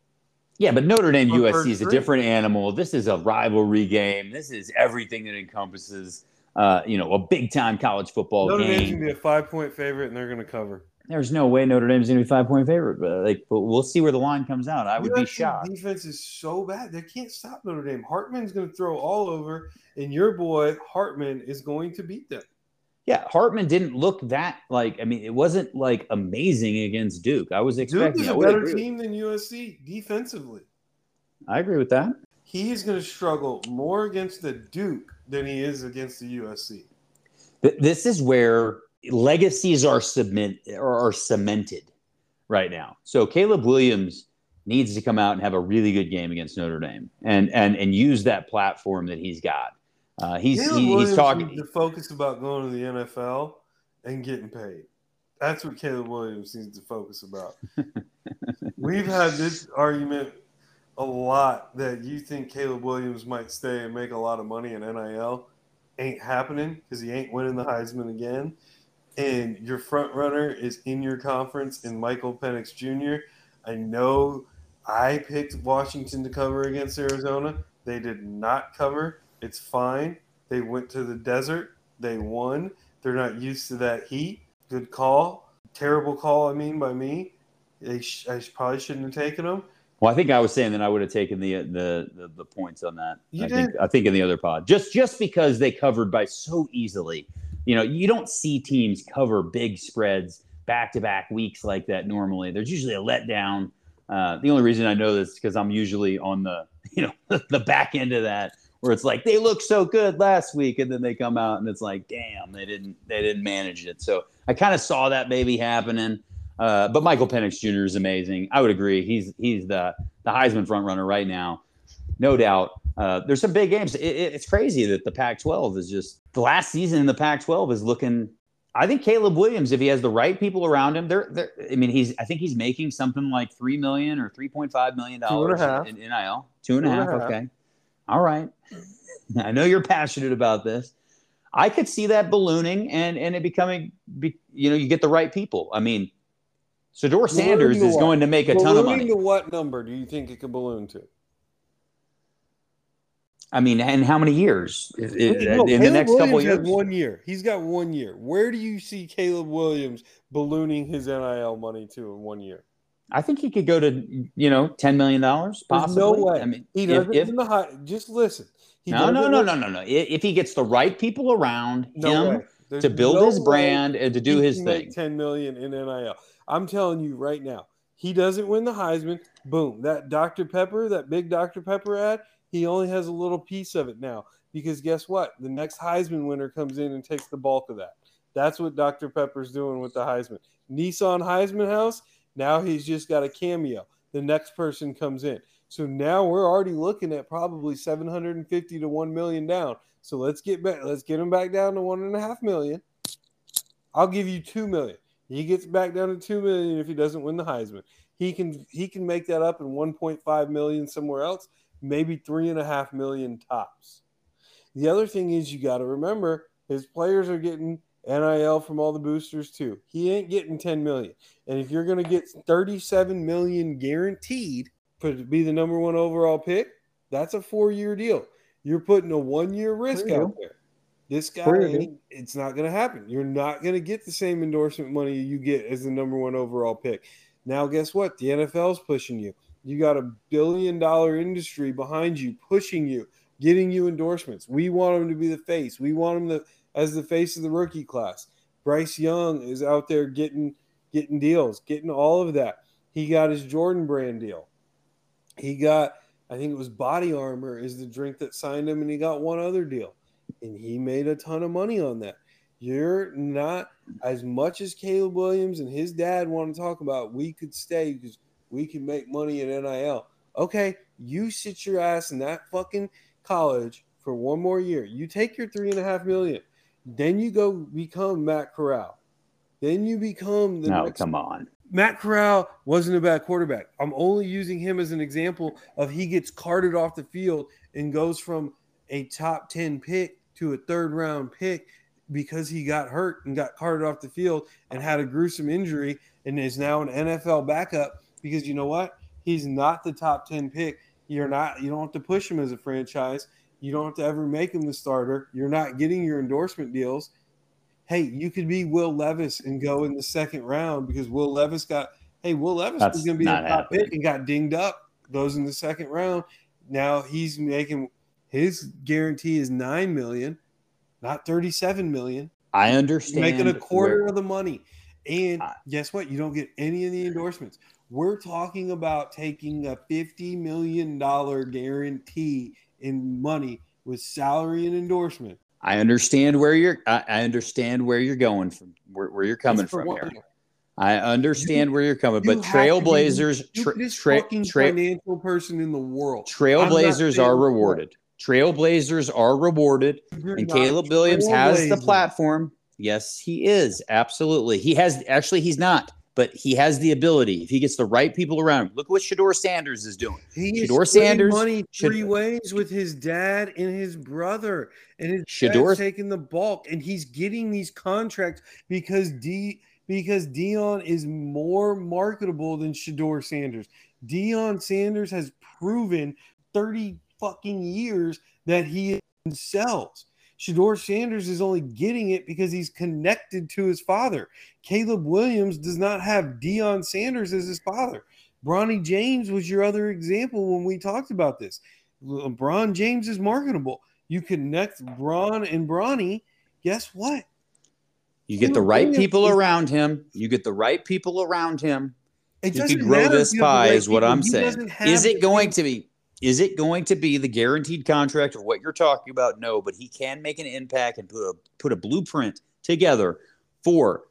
Yeah, but Notre Dame USC is a different animal. This is a rivalry game. This is everything that encompasses, uh, you know, a big time college football Notre game. Notre Dame's gonna be a five point favorite, and they're gonna cover. There's no way Notre Dame's gonna be five point favorite, but like, but we'll see where the line comes out. I would USC be shocked. Defense is so bad; they can't stop Notre Dame. Hartman's gonna throw all over, and your boy Hartman is going to beat them. Yeah, Hartman didn't look that like. I mean, it wasn't like amazing against Duke. I was expecting Duke is a better team than USC defensively. I agree with that. He is going to struggle more against the Duke than he is against the USC. This is where legacies are submit are cemented right now. So Caleb Williams needs to come out and have a really good game against Notre Dame and and and use that platform that he's got. Uh, he's he, he's talking to focus about going to the NFL and getting paid. That's what Caleb Williams needs to focus about. *laughs* We've had this argument a lot that you think Caleb Williams might stay and make a lot of money in NIL. Ain't happening because he ain't winning the Heisman again. And your front runner is in your conference in Michael Penix Jr. I know I picked Washington to cover against Arizona. They did not cover. It's fine. They went to the desert. They won. They're not used to that heat. Good call. Terrible call, I mean, by me. Sh- I probably shouldn't have taken them. Well, I think I was saying that I would have taken the the the, the points on that. You I did? think I think in the other pod, just just because they covered by so easily. You know, you don't see teams cover big spreads back to back weeks like that normally. There's usually a letdown. Uh, the only reason I know this is because I'm usually on the *laughs* you know *laughs* the back end of that where it's like they look so good last week and then they come out and it's like damn they didn't they didn't manage it. So I kind of saw that maybe happening. Uh, but Michael Penix Jr. is amazing. I would agree. He's he's the the Heisman front runner right now, no doubt. Uh, there's some big games. It, it, it's crazy that the Pac-12 is just the last season in the Pac-12 is looking. I think Caleb Williams, if he has the right people around him, they're, they're I mean, he's I think he's making something like three million or three point five million dollars in, in NIL. Two and a half. Okay. All right. *laughs* I know you're passionate about this. I could see that ballooning and and it becoming, be, you know, you get the right people. I mean, Shedeur Sanders is what? going to make a ton of money. to what number do you think it could balloon to? I mean, and how many years in, in- No, in the next couple years? one year. He's got one year. Where do you see Caleb Williams ballooning his NIL money to in one year? I think he could go to you know ten million dollars There's no way. I mean, He doesn't if, win the high. Just listen. No, no, no, no, no, no. If he gets the right people around him to build his brand and to do his thing, Ten million in NIL. I'm telling you right now. He doesn't win the Heisman. Boom. That Dr. Pepper, that big Dr. Pepper ad, he only has a little piece of it now. Because guess what? The next Heisman winner comes in and takes the bulk of that. That's what Dr. Pepper's doing with the Heisman. Nissan Heisman House, now he's just got a cameo. The next person comes in. So now we're already looking at probably 750 to 1 million down. So let's get back, let's get him back down to one and a half million. I'll give you two million. He gets back down to two million if he doesn't win the Heisman. He can he can make that up in 1.5 million somewhere else, maybe three and a half million tops. The other thing is you got to remember his players are getting NIL from all the boosters too. He ain't getting 10 million. And if you're going to get 37 million guaranteed for to be the number one overall pick, that's a four year deal. You're putting a one year risk For you. out there. This guy, it's not going to happen. You're not going to get the same endorsement money you get as the number one overall pick. Now, guess what? The NFL's pushing you. You got a billion dollar industry behind you, pushing you, getting you endorsements. We want him to be the face. We want him to, as the face of the rookie class. Bryce Young is out there getting getting deals, getting all of that. He got his Jordan brand deal. He got, I think it was Body Armor is the drink that signed him, and he got one other deal, and he made a ton of money on that. You're not as much as Caleb Williams and his dad want to talk about. We could stay because we can make money in NIL. Okay, you sit your ass in that fucking college for one more year. You take your three and a half million, then you go become Matt Corral. Then you become the no, next come on. Matt Corral wasn't a bad quarterback. I'm only using him as an example of he gets carted off the field and goes from a top 10 pick to a third round pick because he got hurt and got carted off the field and had a gruesome injury and is now an NFL backup because you know what? He's not the top 10 pick. You're not you don't have to push him as a franchise. You don't have to ever make him the starter. You're not getting your endorsement deals hey, you could be Will Levis and go in the second round because Will Levis got hey, Will Levis That's was going to be the top happening. pick and got dinged up. Goes in the second round. Now he's making his guarantee is nine million, not thirty-seven million. I understand. making a quarter where- of the money, and I- guess what? You don't get any of the endorsements. We're talking about taking a fifty million dollar guarantee in money with salary and endorsement. I understand where you're. I, I understand where you're going from. Where, where you're coming from here. year. I understand where you're coming, You but Trailblazers, tra- tra- tra- financial person in the world. Trailblazers are rewarded. Trailblazers are rewarded, You're and Caleb Williams has the platform. Yes, he is absolutely. He has actually. He's not, but he has the ability if he gets the right people around. him. Look what Shedeur Sanders is doing. He is Shedeur Sanders money three ways with his dad and his brother, and his Shedeur- dad's taking the bulk, and he's getting these contracts because D because Deion is more marketable than Shedeur Sanders. Deion Sanders has proven thirty fucking years that he sells. Shedeur Sanders is only getting it because he's connected to his father. Caleb Williams does not have Deion Sanders as his father. Bronny James was your other example when we talked about this. LeBron James is marketable. You connect Bron and Bronny, guess what? You get the right people around him. You get the right people around him. It you can grow this pie, right is what I'm saying. Is it going to be? Is it going to be the guaranteed contract of what you're talking about? No, but he can make an impact and put a put a blueprint together for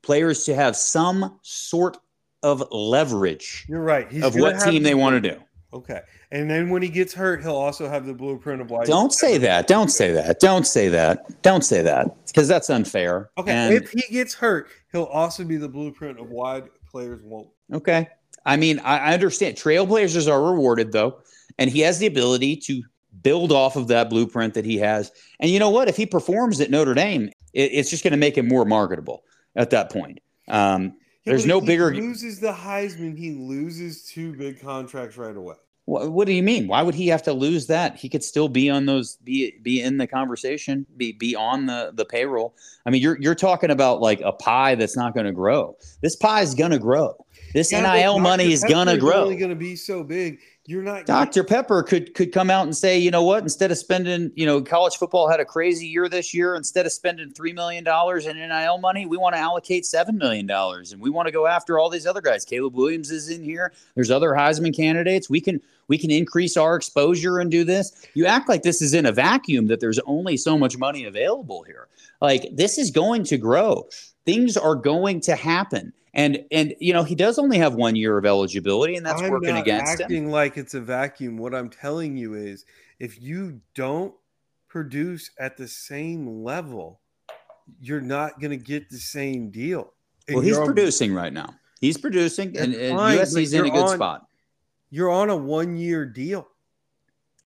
players to have some sort of leverage. You're right. He's of what team they want to do. Okay. And then when he gets hurt, he'll also have the blueprint of why. Don't say that. Don't say that. Don't say that. Don't say that because that's unfair. Okay. And if he gets hurt, he'll also be the blueprint of why players won't. Okay. I mean, I, I understand. Trailblazers are rewarded though, and he has the ability to build off of that blueprint that he has. And you know what? If he performs at Notre Dame, it, it's just going to make him more marketable at that point. Um, yeah, there's no bigger. Loses the Heisman, he loses two big contracts right away. What, what, do you mean? Why would he have to lose that? He could still be on those, be be in the conversation, be be on the the payroll. I mean, you're you're talking about like a pie that's not going to grow. This pie is going to grow. This yeah, NIL money is going to grow. Only going to be so big. You're not Dr. Pepper could could come out and say, you know what, instead of spending, you know, college football had a crazy year this year. Instead of spending three million dollars in NIL money, we want to allocate seven million dollars, and we want to go after all these other guys. Caleb Williams is in here. There's other Heisman candidates. We can we can increase our exposure and do this. You act like this is in a vacuum that there's only so much money available here. Like this is going to grow. Things are going to happen. And and you know he does only have one year of eligibility, and that's I'm working against acting him. like it's a vacuum. What I'm telling you is, if you don't produce at the same level, you're not going to get the same deal. And well, he's producing right now. He's producing, and, and USC's in a good on, spot. You're on a one year deal.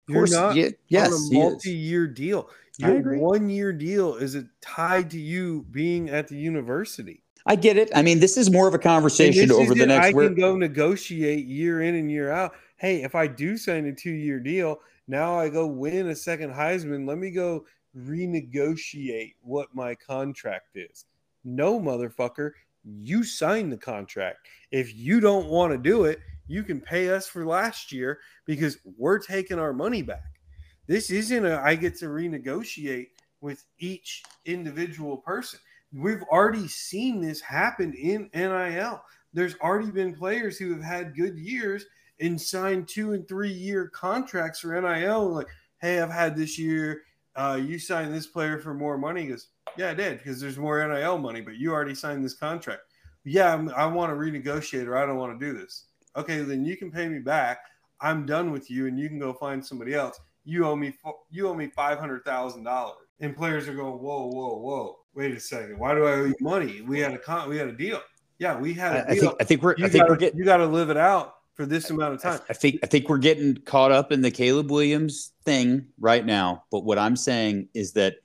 You're course, not yeah, yes, on a multi year deal. Your one year deal is it tied to you being at the university. I get it. I mean, this is more of a conversation over the next. I can go negotiate year in and year out. Hey, if I do sign a two year deal, now I go win a second Heisman. Let me go renegotiate what my contract is. No, motherfucker, you signed the contract. If you don't want to do it, you can pay us for last year because we're taking our money back. This isn't a I get to renegotiate with each individual person. We've already seen this happen in NIL. There's already been players who have had good years and signed two and three year contracts for NIL. Like, hey, I've had this year. Uh, you signed this player for more money. He goes, yeah, I did because there's more NIL money, but you already signed this contract. Yeah, I'm, I want to renegotiate or I don't want to do this. Okay, then you can pay me back. I'm done with you, and you can go find somebody else. You owe me you owe me five hundred thousand dollars. And players are going, whoa, whoa, whoa wait a second, why do I owe you money? We had a con, we had a deal. Yeah, we had. A deal. I think I think we're. You I think gotta, we're getting. You got to live it out for this amount of time. I think I think we're getting caught up in the Caleb Williams thing right now. But what I'm saying is that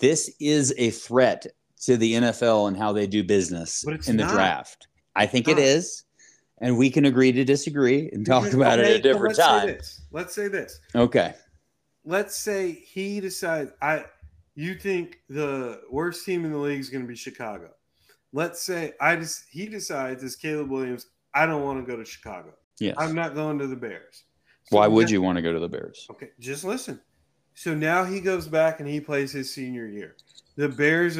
this is a threat to the NFL and how they do business in the not. draft. I think it is. And we can agree to disagree and talk about okay, it at a different let's time. Say let's say this. Okay. Let's say he decides I you think the worst team in the league is going to be Chicago. Let's say I just he decides as Caleb Williams, I don't want to go to Chicago. Yes. I'm not going to the Bears. So Why would now, you want to go to the Bears? Okay, just listen. So now he goes back and he plays his senior year. The Bears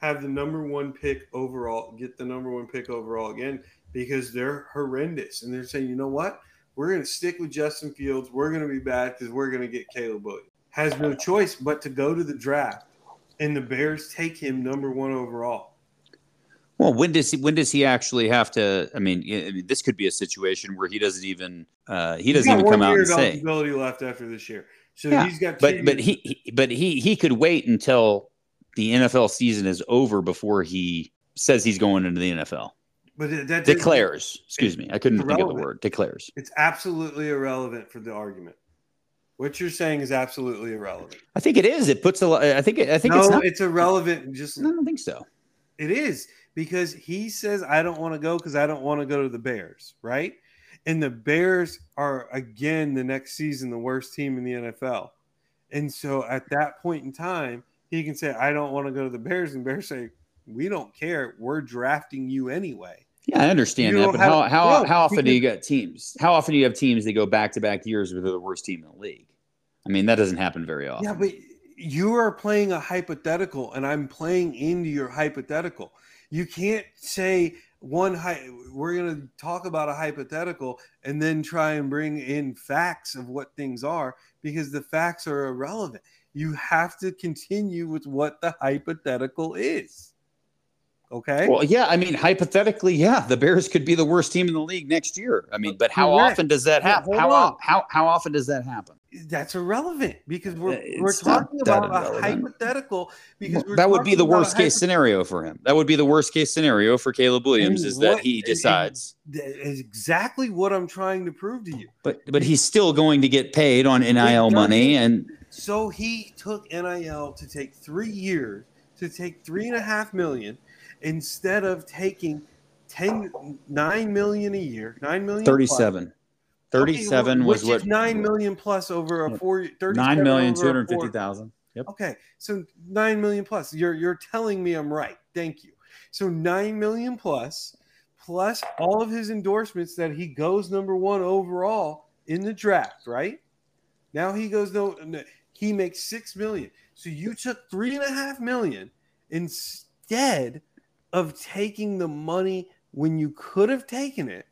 have the number one pick overall, get the number one pick overall again because they're horrendous. And they're saying, you know what? We're going to stick with Justin Fields. We're going to be bad because we're going to get Caleb Williams has no choice but to go to the draft, and the Bears take him number one overall. Well, when does he? When does he actually have to? I mean, I mean this could be a situation where he doesn't even uh, he doesn't even come out and say eligibility left after this year. So yeah, he's got. But but he, he but he he could wait until the NFL season is over before he says he's going into the NFL. But that declares. Excuse me, I couldn't irrelevant. think of the word. Declares. It's absolutely irrelevant for the argument. What you're saying is absolutely irrelevant. I think it is. It puts a lot. I think. I think no, it's, not, it's irrelevant. Just I don't think so. It is because he says I don't want to go because I don't want to go to the Bears, right? And the Bears are again the next season the worst team in the NFL. And so at that point in time, he can say I don't want to go to the Bears, and Bears say we don't care. We're drafting you anyway. Yeah, I understand You that, but how how no, how often do you get teams? How often do you have teams that go back to back years where they're the worst team in the league? I mean, that doesn't happen very often. Yeah, but you are playing a hypothetical, and I'm playing into your hypothetical. You can't say one. We're going to talk about a hypothetical and then try and bring in facts of what things are because the facts are irrelevant. You have to continue with what the hypothetical is. Okay. Well, yeah, I mean, hypothetically, yeah, the Bears could be the worst team in the league next year. I mean, but how Correct. often does that happen? How, on. how how often does that happen? That's irrelevant because we're we're talking about a hypothetical because we're that would be the worst case scenario for him. That would be the worst case scenario for Caleb Williams And is that he decides. Is exactly what I'm trying to prove to you. But but he's still going to get paid on NIL money and So he took NIL to take three years to take three and a half million instead of taking 10, 9 million a year, 9 million. 37. 37 Okay, was what is 9 million plus over a four, 37 nine million over two a hundred fifty four- thousand. Yep. Okay, so nine million plus. You're you're telling me I'm right. Thank you. So nine million plus, plus all of his endorsements that he goes number one overall in the draft. Right now he goes no. no, He makes six million. So you took three and a half million instead of taking the money when you could have taken it,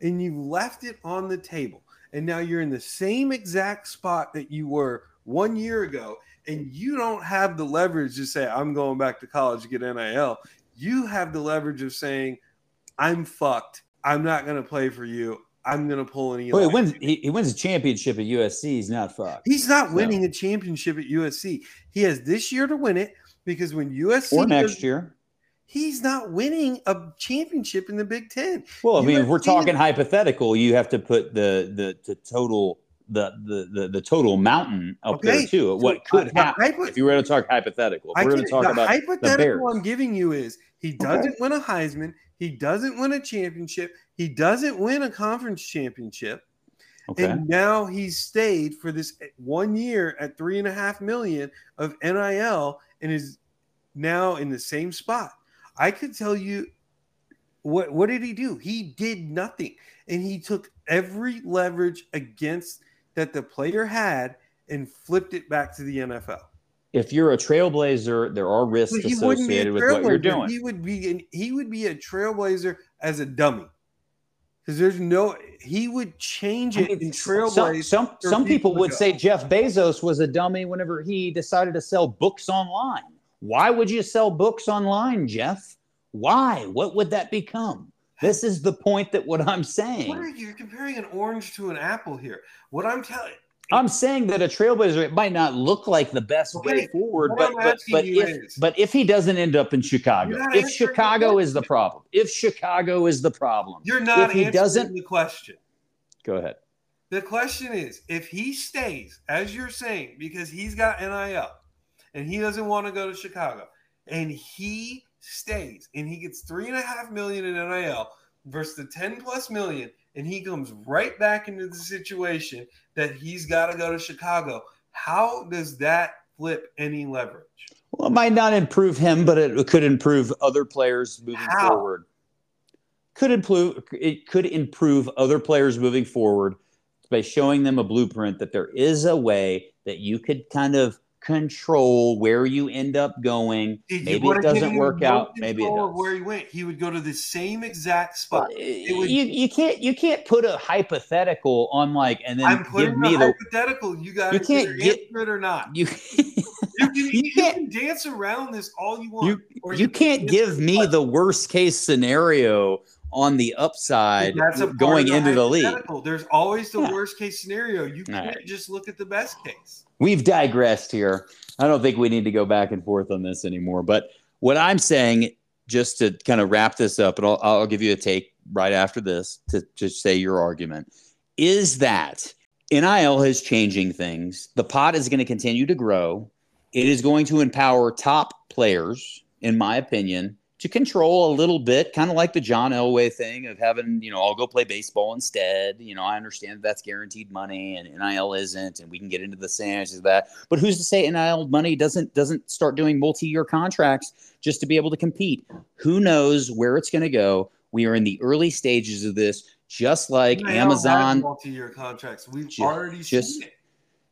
and you left it on the table. And now you're in the same exact spot that you were one year ago and you don't have the leverage to say i'm going back to college to get nil you have the leverage of saying i'm fucked i'm not going to play for you i'm going to pull an Well, Eli. he wins. He, he wins a championship at USC. He's not fucked. he's not No. winning a championship at usc he has this year to win it because when usc Or next does- year. He's not winning a championship in the big ten Well, I mean, if we're talking hypothetical, you have to put the the, the total the, the the the total mountain up Okay, there too. of What so, could happen hypo- if you were to talk hypothetical? If we're going to talk the about hypothetical. I'm giving you is he doesn't win a Heisman, he doesn't win a championship, he doesn't win a conference championship, okay, and now he's stayed for this eh, one year at three and a half million of NIL and is now in the same spot. I could tell you what what did he do? He did nothing, and he took every leverage against that the player had and flipped it back to the NFL. if you're a trailblazer, there are risks But he wouldn't be a associated with what you're doing. He would be an, he would be a trailblazer as a dummy. Because there's no he would change I it mean, in some some, some people would go. say Jeff Bezos was a dummy whenever he decided to sell books online. Why would you sell books online, Jeff? Why? What would that become? This is the point that what I'm What are saying. you you're comparing an orange to an apple here? What I'm telling I'm saying that a trailblazer it might not look like the best way forward, what but but but if is- but if he doesn't end up in Chicago, if Chicago is the problem, if Chicago is the problem, you're not if he answering doesn't, the question. go ahead. The question is if he stays, as you're saying, because he's got NIL and he doesn't want to go to Chicago, and he stays and he gets three and a half million in NIL versus the 10 plus million, and he comes right back into the situation that he's got to go to Chicago. How does that flip any leverage? Well, it might not improve him, but it could improve other players moving How? forward. Could improve it could improve other players moving forward by showing them a blueprint that there is a way that you could kind of control where you end up going. Did Maybe it doesn't work out. Maybe it does. Where he went, he would go to the same exact spot. you, would- you can't you can't put a hypothetical on like and then I'm give me the the hypothetical. You got You can't get- it or not. you You can, *laughs* you, You can't- dance around this all you want. you, you can't give me the worst case scenario on the upside going into the league. There's always the Yeah. worst case scenario. You can't right. just look at the best case. We've digressed here. I don't think we need to go back and forth on this anymore. But what I'm saying, just to kind of wrap this up, and I'll, I'll give you a take right after this to just say your argument, is that NIL is changing things. The pot is going to continue to grow. It is going to empower top players, in my opinion, to control a little bit, kind of like the John Elway thing of having, you know, I'll go play baseball instead. You know, I understand that that's guaranteed money and NIL isn't, and we can get into the sandwiches of that. But who's to say NIL money doesn't doesn't start doing multi-year contracts just to be able to compete? Who knows where it's going to go? We are in the early stages of this, just like Amazon. Multi-year contracts. We've just, already just, seen it.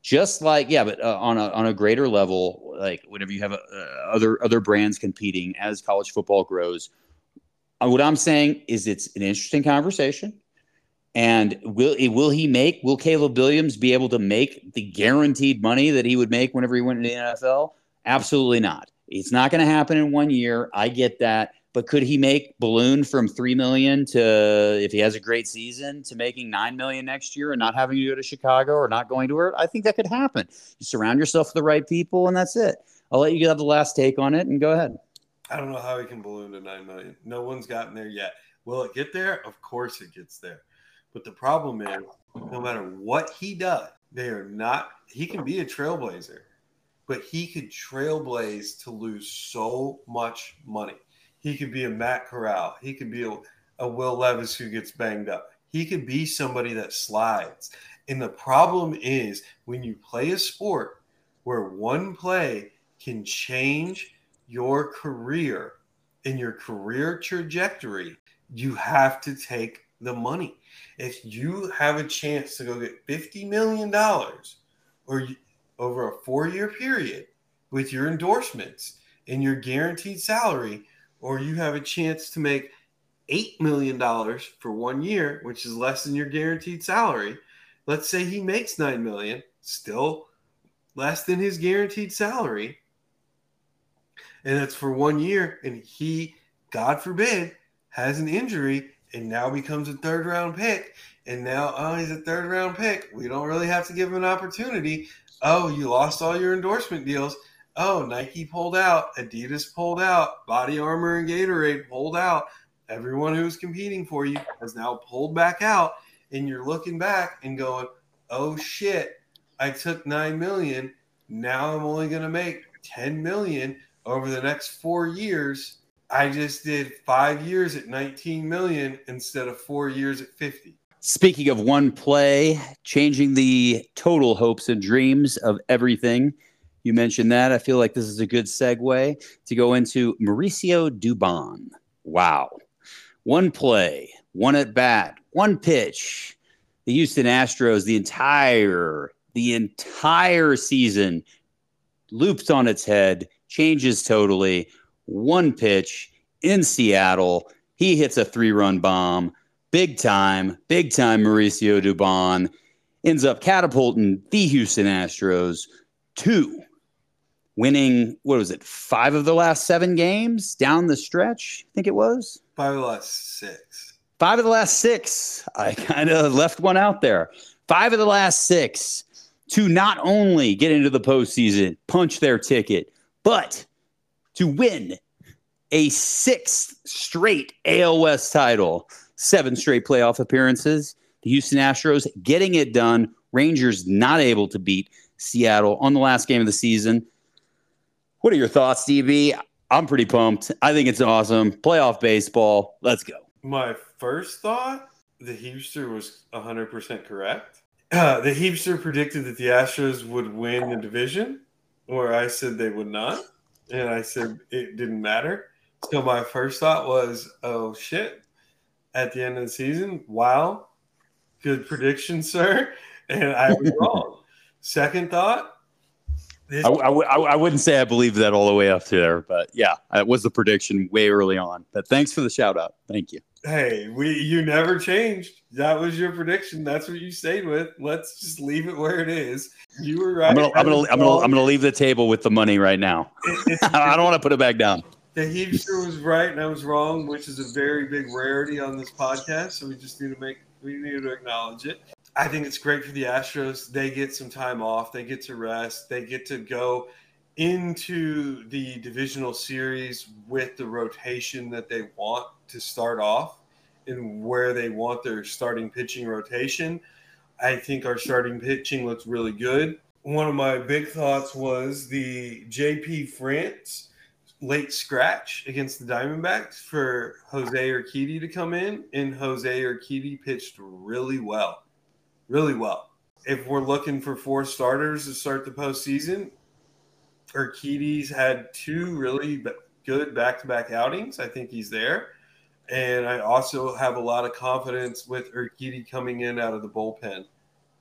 Just like yeah, but uh, on a on a greater level, like whenever you have uh, other other brands competing as college football grows, uh, what I'm saying is it's an interesting conversation. And will will he make? Will Caleb Williams be able to make the guaranteed money that he would make whenever he went into the NFL? Absolutely not. It's not going to happen in one year. I get that, but could he make balloon from three million to if he has a great season to making nine million next year and not having to go to Chicago or not going to work? I think that could happen. You surround yourself with the right people, and that's it. I'll let you have the last take on it and go ahead. I don't know how he can balloon to nine million. No one's gotten there yet. Will it get there? Of course it gets there. But the problem is, no matter what he does, they are not. He can be a trailblazer but he could trailblaze to lose so much money. He could be a Matt Corral. He could be a, a Will Levis who gets banged up. He could be somebody that slides. And the problem is when you play a sport where one play can change your career and your career trajectory, you have to take the money. If you have a chance to go get $50 million or you, over a four year period with your endorsements and your guaranteed salary, or you have a chance to make $8 million for one year, which is less than your guaranteed salary. Let's say he makes 9 million, still less than his guaranteed salary. And that's for one year. And he, God forbid, has an injury and now becomes a third round pick. And now, oh, he's a third round pick. We don't really have to give him an opportunity Oh, you lost all your endorsement deals. Oh, Nike pulled out, Adidas pulled out, Body Armor and Gatorade pulled out. Everyone who's competing for you has now pulled back out, and you're looking back and going, "Oh shit, I took nine million. Now I'm only going to make ten million over the next four years. I just did five years at 19 million instead of four years at 50." Speaking of one play, changing the total hopes and dreams of everything. You mentioned that. I feel like this is a good segue to go into Mauricio Dubon. Wow. One play, one at bat, one pitch. The Houston Astros, the entire, the entire season loops on its head, changes totally. One pitch in Seattle. He hits a three run bomb big time, big time Mauricio Dubon ends up catapulting the Houston Astros to winning, what was it, five of the last seven games down the stretch? I think it was. Five of the last six. Five of the last six. I kind of left one out there. Five of the last six to not only get into the postseason, punch their ticket, but to win a sixth straight AL West title seven straight playoff appearances. The Houston Astros getting it done. Rangers not able to beat Seattle on the last game of the season. What are your thoughts, DB? I'm pretty pumped. I think it's awesome. Playoff baseball. Let's go. My first thought the Heapster was 100% correct. Uh, the Heapster predicted that the Astros would win the division, where I said they would not. And I said it didn't matter. So my first thought was, oh shit, at the end of the season. Wow, good prediction, *laughs* sir. And I was wrong. *laughs* Second thought. I, I, I, wouldn't say I believe that all the way up to there, but yeah, it was the prediction way early on. But thanks for the shout out. Thank you. Hey, we you never changed. That was your prediction. That's what you stayed with. Let's just leave it where it is. You were right. I'm gonna, I'm gonna, I'm gonna, I'm gonna leave the table with the money right now. *laughs* It, *laughs* I don't want to put it back down the Heapster was right and I was wrong, which is a very big rarity on this podcast. So we just need to make we need to acknowledge it. I think it's great for the Astros. They get some time off. They get to rest. They get to go into the divisional series with the rotation that they want to start off and where they want their starting pitching rotation. I think our starting pitching looks really good. One of my big thoughts was the JP France late scratch against the Diamondbacks for Jose Urquidy to come in, and Jose Urquidy pitched really well, really well. If we're looking for four starters to start the postseason, Urquidy's had two really good back-to-back outings. I think he's there. And I also have a lot of confidence with Urquidy coming in out of the bullpen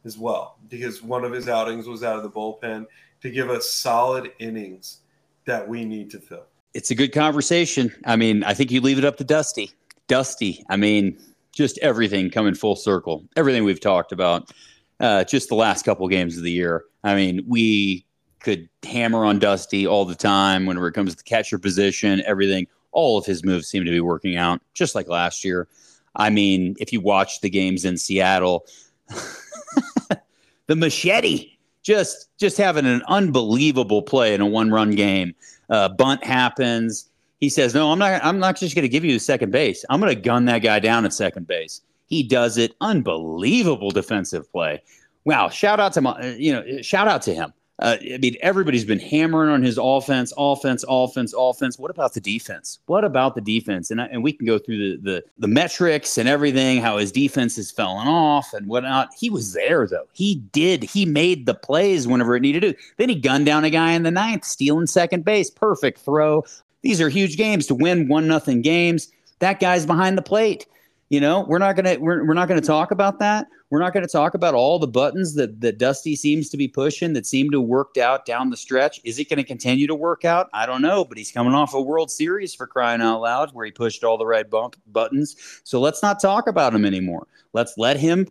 as well, because one of his outings was out of the bullpen to give us solid innings that we need to fill. It's a good conversation. I mean, I think you leave it up to Dusty. Dusty, I mean, just everything coming full circle. Everything we've talked about, uh, just the last couple games of the year. I mean, we could hammer on Dusty all the time whenever it comes to the catcher position, everything. All of his moves seem to be working out, just like last year. I mean, if you watch the games in Seattle, *laughs* the machete just just having an unbelievable play in a one run game. Uh, bunt happens. He says, "No, I'm not. I'm not just going to give you the second base. I'm going to gun that guy down at second base." He does it. Unbelievable defensive play. Wow! Shout out to my, you know, shout out to him. Uh, I mean, everybody's been hammering on his offense, offense, offense, offense. What about the defense? What about the defense? And, and we can go through the, the the metrics and everything, how his defense has fallen off and whatnot. He was there though. He did. He made the plays whenever it needed to. Then he gunned down a guy in the ninth, stealing second base. Perfect throw. These are huge games to win one nothing games. That guy's behind the plate. You know, we're not gonna we're, we're not gonna talk about that. We're not gonna talk about all the buttons that that Dusty seems to be pushing that seem to worked out down the stretch. Is it gonna continue to work out? I don't know, but he's coming off a World Series for crying out loud, where he pushed all the right bump buttons. So let's not talk about him anymore. Let's let him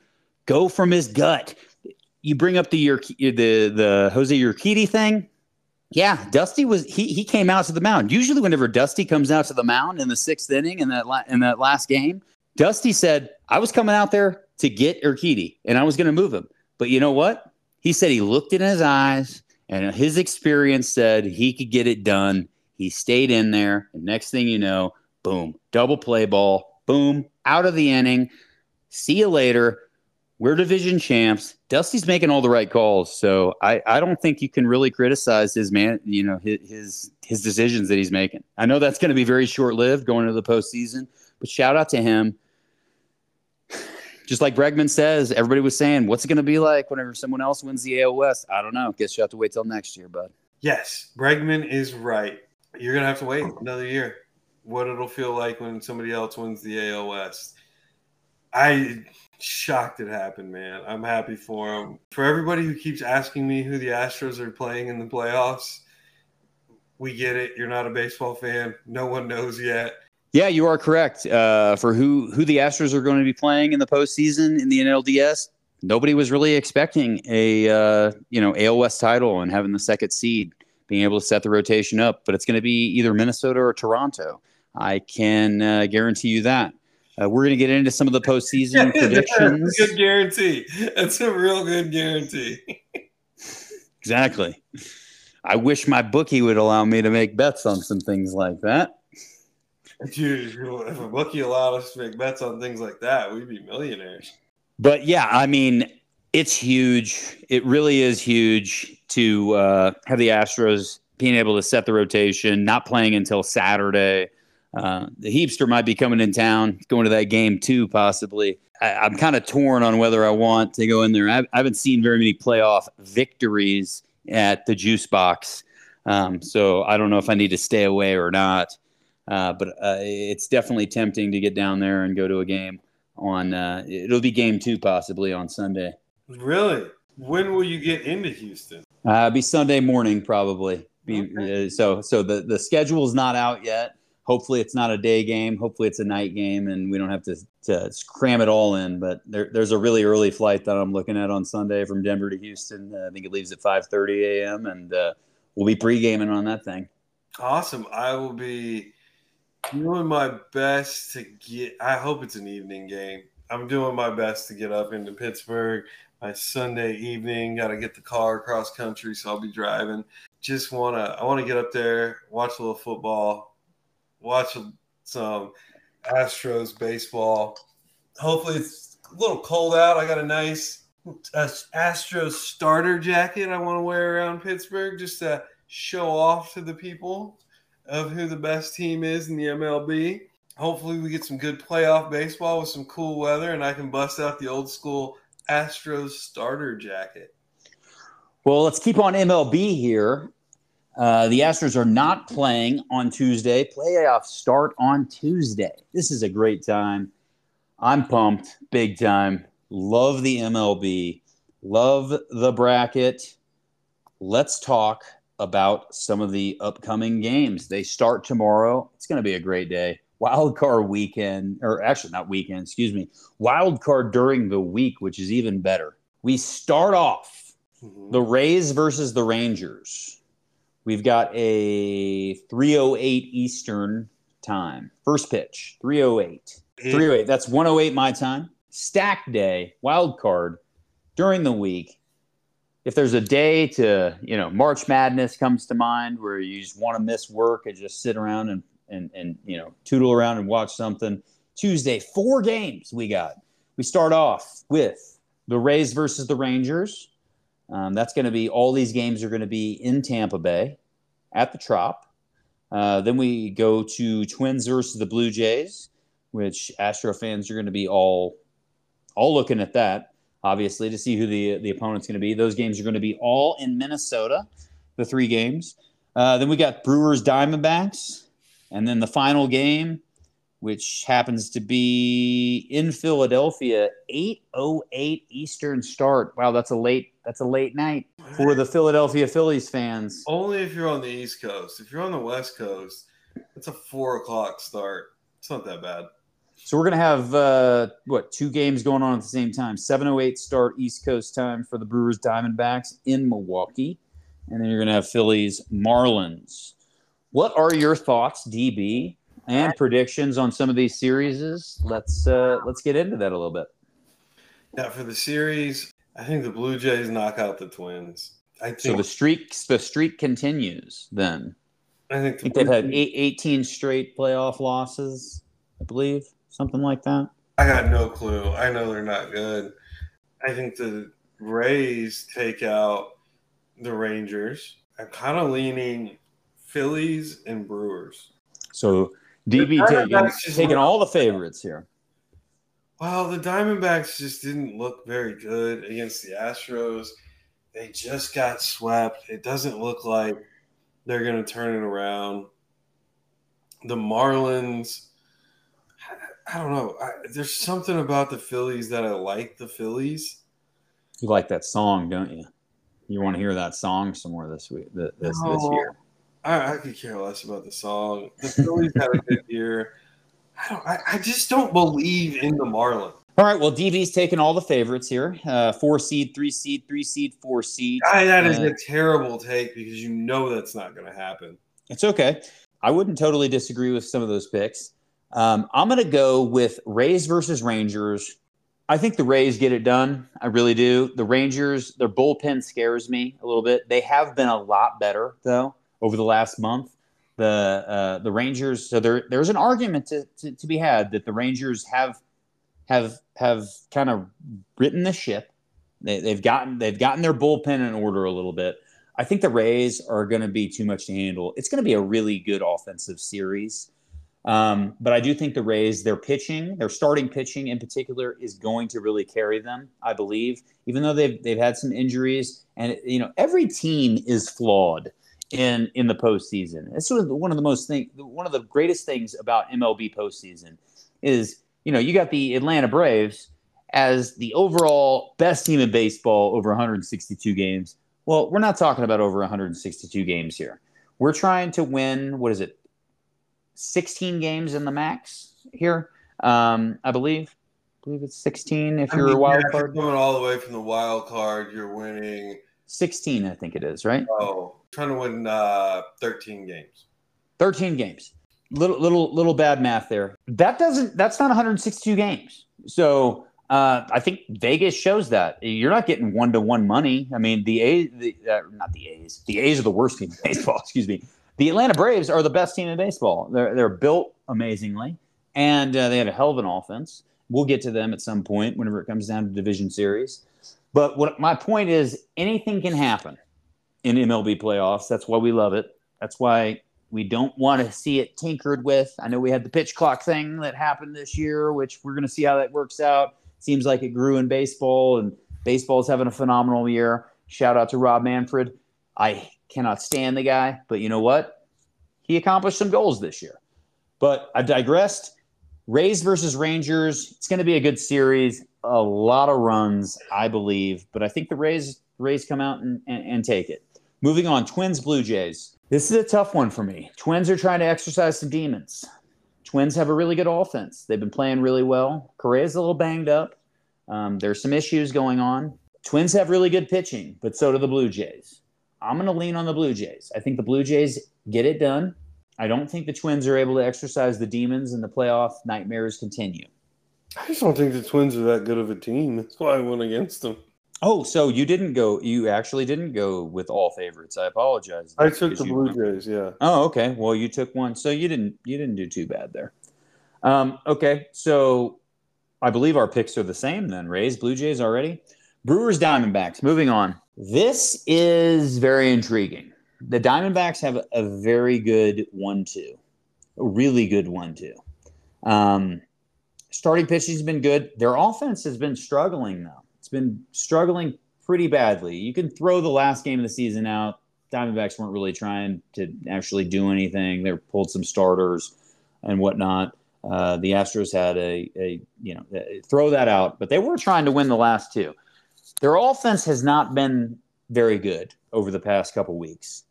go from his gut. You bring up the the the Jose Urquidy thing. Yeah, Dusty was he he came out to the mound. Usually, whenever Dusty comes out to the mound in the sixth inning in that la- in that last game, Dusty said, I was coming out there to get Urquidy and I was going to move him. But you know what? He said he looked in his eyes and his experience said he could get it done. He stayed in there. And next thing you know, boom, double play ball, boom, out of the inning. See you later. We're division champs. Dusty's making all the right calls. So I, I don't think you can really criticize his man, you know, his, his, his decisions that he's making. I know that's going to be very short lived going into the postseason, but shout out to him just like Bregman says, everybody was saying, what's it going to be like whenever someone else wins the AL West?" I don't know. Guess you have to wait till next year, bud. Yes, Bregman is right. You're going to have to wait another year. What it'll feel like when somebody else wins the AL West. I shocked it happened, man. I'm happy for him. For everybody who keeps asking me who the Astros are playing in the playoffs, we get it. You're not a baseball fan. No one knows yet. Yeah, you are correct. Uh, for who who the Astros are going to be playing in the postseason in the NLDS, nobody was really expecting a uh, you know AL West title and having the second seed, being able to set the rotation up. But it's going to be either Minnesota or Toronto. I can uh, guarantee you that. Uh, we're going to get into some of the *laughs* postseason predictions. good guarantee. That's a real good guarantee. exactly. I wish my bookie would allow me to make bets on some things like that. Dude, if a bookie allowed us to make bets on things like that, we'd be millionaires. But yeah, I mean, it's huge. It really is huge to uh, have the Astros being able to set the rotation, not playing until Saturday. Uh, the Heapster might be coming in town, going to that game too, possibly. I, am kind of torn on whether I want to go in there. I, I, haven't seen very many playoff victories at the juice box. Um, so I don't know if I need to stay away or not. Uh, but uh, it's definitely tempting to get down there and go to a game on. Uh, it'll be game two possibly on Sunday. Really? When will you get into Houston? Uh, be Sunday morning probably. Be, okay. Uh, so so the the schedule is not out yet. Hopefully it's not a day game. Hopefully it's a night game, and we don't have to, to cram it all in. But there, there's a really early flight that I'm looking at on Sunday from Denver to Houston. Uh, I think it leaves at 5:30 a.m. and uh, we'll be pre-gaming on that thing. Awesome. I will be doing my best to get. I hope it's an evening game. I'm doing my best to get up into Pittsburgh my Sunday evening. Got to get the car across country, so I'll be driving. Just wanna, I want to get up there, watch a little football, watch some Astros baseball. Hopefully, it's a little cold out. I got a nice Astros starter jacket I want to wear around Pittsburgh just to show off to the people of who the best team is in the MLB. Hopefully, we get some good playoff baseball with some cool weather, and I can bust out the old school Astros starter jacket. Well, let's keep on MLB here. Uh, the Astros are not playing on Tuesday. Playoffs start on Tuesday. This is a great time. I'm pumped big time. Love the MLB. Love the bracket. Let's talk about some of the upcoming games. They start tomorrow. It's going to be a great day. Wild card weekend, or actually not weekend, excuse me. Wild card during the week, which is even better. We start off mm-hmm. the Rays versus the Rangers. We've got a 308 Eastern time. First pitch, 308. 308. That's 108 my time. Stack day, wild card during the week. If there's a day to, you know, March Madness comes to mind where you just want to miss work and just sit around and, and, and, you know, tootle around and watch something. Tuesday, four games we got. We start off with the Rays versus the Rangers. Um, that's going to be all these games are going to be in Tampa Bay at the Trop. Uh, then we go to Twins versus the Blue Jays, which Astro fans are going to be all all looking at that, obviously, to see who the the opponent's going to be. Those games are going to be all in Minnesota, the three games. Uh, then we got Brewers Diamondbacks, and then the final game which happens to be in Philadelphia, 8:08 Eastern start. Wow, that's a late that's a late night for the Philadelphia Phillies fans. Only if you're on the East Coast. If you're on the West Coast, it's a four o'clock start. It's not that bad. So we're gonna have uh, what two games going on at the same time? 7:08 start East Coast time for the Brewers Diamondbacks in Milwaukee, and then you're gonna have Phillies Marlins. What are your thoughts, DB? And predictions on some of these series. Let's uh, let's get into that a little bit. Yeah, for the series, I think the Blue Jays knock out the Twins. I think so. The streak the streak continues. Then I think, the I think they've had eight, 18 straight playoff losses. I believe something like that. I got no clue. I know they're not good. I think the Rays take out the Rangers. I'm kind of leaning Phillies and Brewers. So DB taking, taking all the favorites here. Well, the Diamondbacks just didn't look very good against the Astros. They just got swept. It doesn't look like they're going to turn it around. The Marlins, I don't know. I, there's something about the Phillies that I like the Phillies. You like that song, don't you? You want to hear that song somewhere this week, this, no, this year. I, I could care less about the song. The Phillies had a good *laughs* year. I don't. I, I, just don't believe in the Marlins. All right. Well, DB's taking all the favorites here: uh, four seed, three seed, three seed, four seed. I, that is uh, a terrible take because you know that's not going to happen. It's okay. I wouldn't totally disagree with some of those picks. Um, I'm going to go with Rays versus Rangers. I think the Rays get it done. I really do. The Rangers, their bullpen scares me a little bit. They have been a lot better though over the last month. The uh, the Rangers. So there there's an argument to, to, to be had that the Rangers have have have kind of written the ship. They, they've gotten they've gotten their bullpen in order a little bit. I think the Rays are going to be too much to handle. It's going to be a really good offensive series. Um, but I do think the Rays, their pitching, their starting pitching in particular, is going to really carry them. I believe, even though they've they've had some injuries, and you know every team is flawed in in the postseason. This was one of the most thing, one of the greatest things about MLB postseason is you know you got the Atlanta Braves as the overall best team in baseball over 162 games. Well, we're not talking about over 162 games here. We're trying to win. What is it? 16 games in the max here, um, I believe. I believe it's 16 if you're mean, a wild yeah, card. Coming all the way from the wild card, you're winning 16, I think it is, right? Oh, trying to win uh, 13 games. 13 games. Little little little bad math there. That doesn't that's not 162 games. So uh, I think Vegas shows that you're not getting one to one money. I mean, the A's, the, uh, not the A's. The A's are the worst team in *laughs* baseball. Excuse me. The Atlanta Braves are the best team in baseball. They're they're built amazingly, and uh, they have a hell of an offense. We'll get to them at some point whenever it comes down to division series. But what my point is, anything can happen in MLB playoffs. That's why we love it. That's why we don't want to see it tinkered with. I know we had the pitch clock thing that happened this year, which we're going to see how that works out. Seems like it grew in baseball, and baseball's having a phenomenal year. Shout out to Rob Manfred. I cannot stand the guy, but you know what? He accomplished some goals this year. But I digressed. Rays versus Rangers. It's going to be a good series. A lot of runs, I believe, but I think the Rays Rays come out and, and, and take it. Moving on, Twins Blue Jays. This is a tough one for me. Twins are trying to exercise some demons. Twins have a really good offense. They've been playing really well. Correa's a little banged up. Um, there's some issues going on. Twins have really good pitching, but so do the Blue Jays. I'm going to lean on the Blue Jays. I think the Blue Jays get it done. I don't think the Twins are able to exercise the demons and the playoff nightmares continue. I just don't think the Twins are that good of a team. That's why I went against them. Oh, so you didn't go? You actually didn't go with all favorites. I apologize. I took the Blue Jays. Yeah. Oh, okay. Well, you took one, so you didn't. You didn't do too bad there. Um, okay, so I believe our picks are the same then. Rays, Blue Jays already. Brewers, Diamondbacks. Moving on. This is very intriguing. The Diamondbacks have a, very good one-two, a really good one-two. Um, starting pitching has been good. Their offense has been struggling though been struggling pretty badly. You can throw the last game of the season out. Diamondbacks weren't really trying to actually do anything. They pulled some starters and whatnot. Uh, the Astros had a, a, you know, throw that out, but they were trying to win the last two. Their offense has not been very good over the past couple weeks.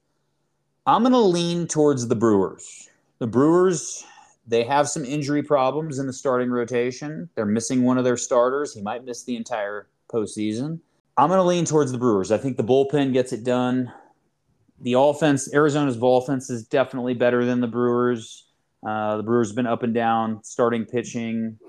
I'm going to lean towards the Brewers. The Brewers, they have some injury problems in the starting rotation. They're missing one of their starters. He might miss the entire postseason. I'm going to lean towards the Brewers. I think the bullpen gets it done. The offense, Arizona's offense is definitely better than the Brewers. Uh, the Brewers have been up and down. Starting pitching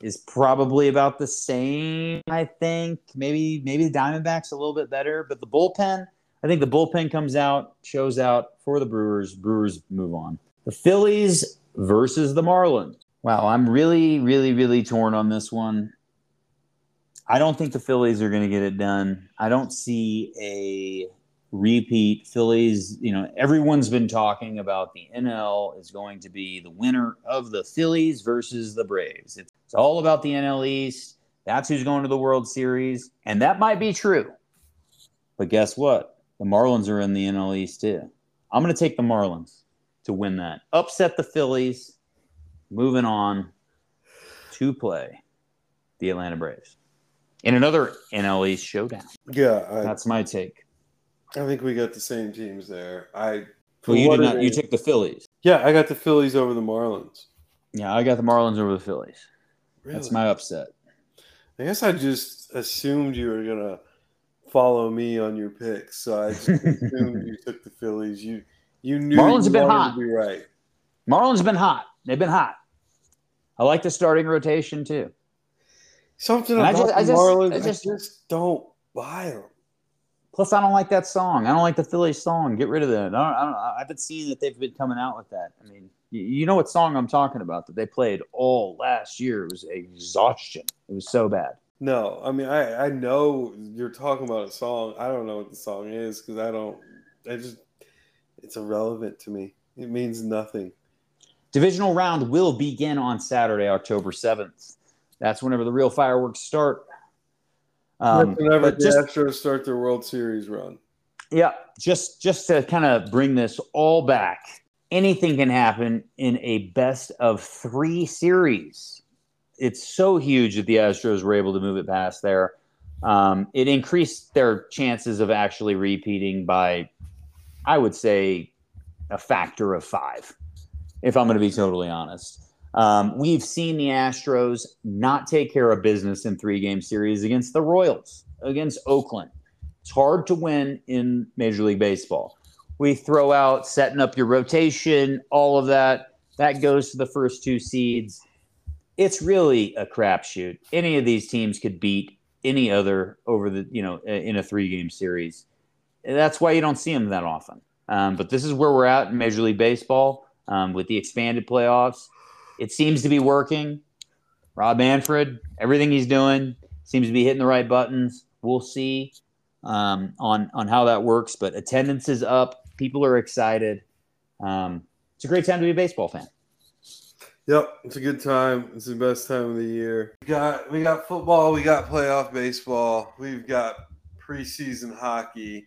is probably about the same, I think. Maybe maybe the Diamondbacks a little bit better, but the bullpen, I think the bullpen comes out, shows out for the Brewers. Brewers move on. The Phillies versus the Marlins. Wow, I'm really, really, really torn on this one. I don't think the Phillies are going to get it done. I don't see a repeat. Phillies, you know, everyone's been talking about the NL is going to be the winner of the Phillies versus the Braves. It's, all about the NL East. That's who's going to the World Series. And that might be true. But guess what? The Marlins are in the NL East too. I'm going to take the Marlins to win that. Upset the Phillies. Moving on to play the Atlanta Braves in another NL East showdown. Yeah, I, that's my take. I think we got the same teams there. I well, you did not. You took the Phillies. Yeah, I got the Phillies over the Marlins. Yeah, I got the Marlins over the Phillies. Really? That's my upset. I guess I just assumed you were gonna follow me on your picks, so I just *laughs* assumed you took the Phillies. You you knew Marlins have been hot. To be right. Marlins have been hot. They've been hot. I like the starting rotation too. Something and about I just, Marlins, I just, I just don't buy them. Plus, I don't like that song. I don't like the Phillies song. Get rid of that. I, don't, I, don't, I haven't seen that they've been coming out with that. I mean, you, you know what song I'm talking about that they played all last year? It was exhaustion. It was so bad. No, I mean, I, I know you're talking about a song. I don't know what the song is because I don't. I just it's irrelevant to me. It means nothing. Divisional round will begin on Saturday, October seventh. That's whenever the real fireworks start. Um, whenever the just, Astros start their World Series run. Yeah, just just to kind of bring this all back, anything can happen in a best of three series. It's so huge that the Astros were able to move it past there. Um, it increased their chances of actually repeating by, I would say, a factor of five, if I'm going to be totally honest. Um, we've seen the Astros not take care of business in three game series against the Royals, against Oakland. It's hard to win in Major League Baseball. We throw out setting up your rotation, all of that. That goes to the first two seeds. It's really a crapshoot. Any of these teams could beat any other over the, you know, in a three game series. That's why you don't see them that often. Um, but this is where we're at in Major League Baseball um, with the expanded playoffs it seems to be working. Rob Manfred, everything he's doing seems to be hitting the right buttons. We'll see um, on on how that works, but attendance is up. People are excited. Um, it's a great time to be a baseball fan. Yep, it's a good time. It's the best time of the year. We got we got football, we got playoff baseball, we've got preseason hockey.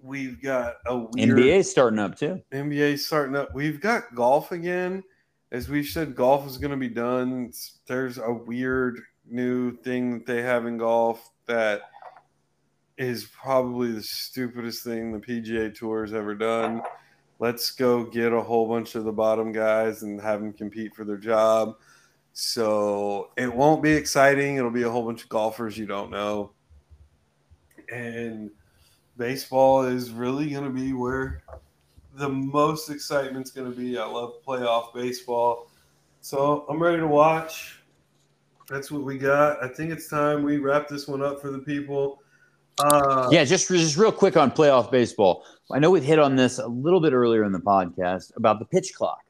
We've got a weird NBA starting up too. NBA starting up. We've got golf again. As we said, golf is going to be done. There's a weird new thing that they have in golf that is probably the stupidest thing the PGA Tour has ever done. Let's go get a whole bunch of the bottom guys and have them compete for their job. So it won't be exciting. It'll be a whole bunch of golfers you don't know. And baseball is really going to be where the most excitement's going to be. I love playoff baseball. So I'm ready to watch. That's what we got. I think it's time we wrap this one up for the people. Uh, yeah, just just real quick on playoff baseball. I know we've hit on this a little bit earlier in the podcast about the pitch clock.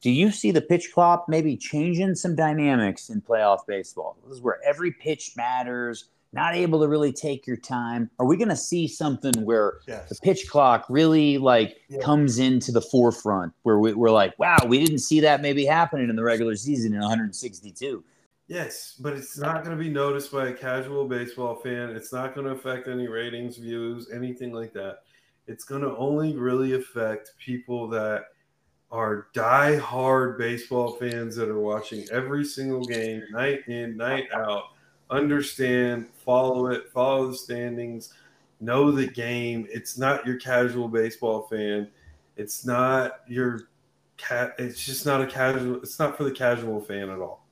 Do you see the pitch clock maybe changing some dynamics in playoff baseball? This is where every pitch matters. Not able to really take your time. Are we going to see something where yes. the pitch clock really like yeah. comes into the forefront? Where we, we're like, wow, we didn't see that maybe happening in the regular season in 162. Yes, but it's not going to be noticed by a casual baseball fan. It's not going to affect any ratings, views, anything like that. It's going to only really affect people that are die-hard baseball fans that are watching every single game, night in, night out, understand, follow it, follow the standings, know the game. It's not your casual baseball fan. It's not your cat. It's just not a casual. It's not for the casual fan at all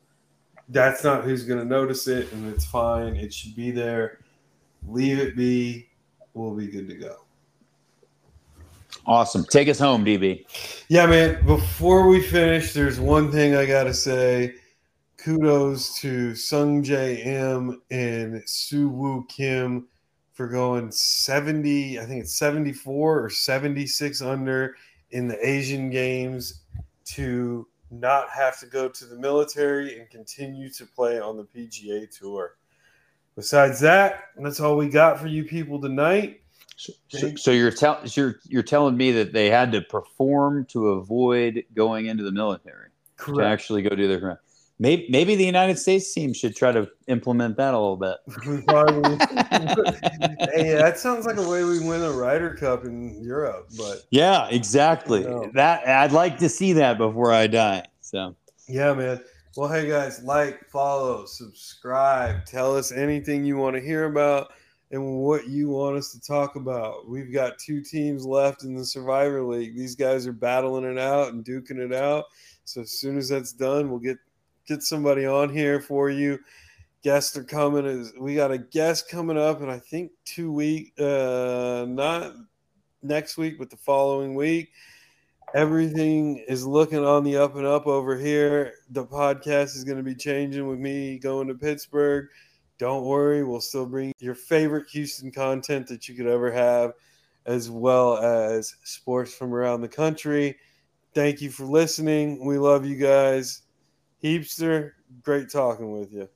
that's not who's going to notice it, and it's fine. It should be there. Leave it be. We'll be good to go. Awesome. Take us home, DB. Yeah, man. Before we finish, there's one thing I got to say. Kudos to Sungjae Im and Si Woo Kim for going 70, I think it's 74 or 76 under in the Asian Games to not have to go to the military and continue to play on the PGA Tour. Besides that, that's all we got for you people tonight. So, so, so you're telling you're you're telling me that they had to perform to avoid going into the military Correct. to actually go do their maybe maybe the United States team should try to implement that a little bit. *laughs* *laughs* hey, that sounds like a way we win a Ryder Cup in Europe, but yeah, exactly. That I'd like to see that before I die. So yeah, man. Well, hey guys, like, follow, subscribe. Tell us anything you want to hear about and what you want us to talk about. We've got two teams left in the Survivor League. These guys are battling it out and duking it out. So as soon as that's done, we'll get get somebody on here for you. Guests are coming. Is we got a guest coming up, and I think two week, uh, not next week, but the following week. Everything is looking on the up and up over here. The podcast is going to be changing with me going to Pittsburgh don't worry, we'll still bring your favorite Houston content that you could ever have, as well as sports from around the country. Thank you for listening. We love you guys. Heapster, great talking with you.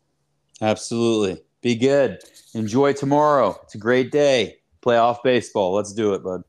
Absolutely. Be good. Enjoy tomorrow. It's a great day. Playoff baseball. Let's do it, bud.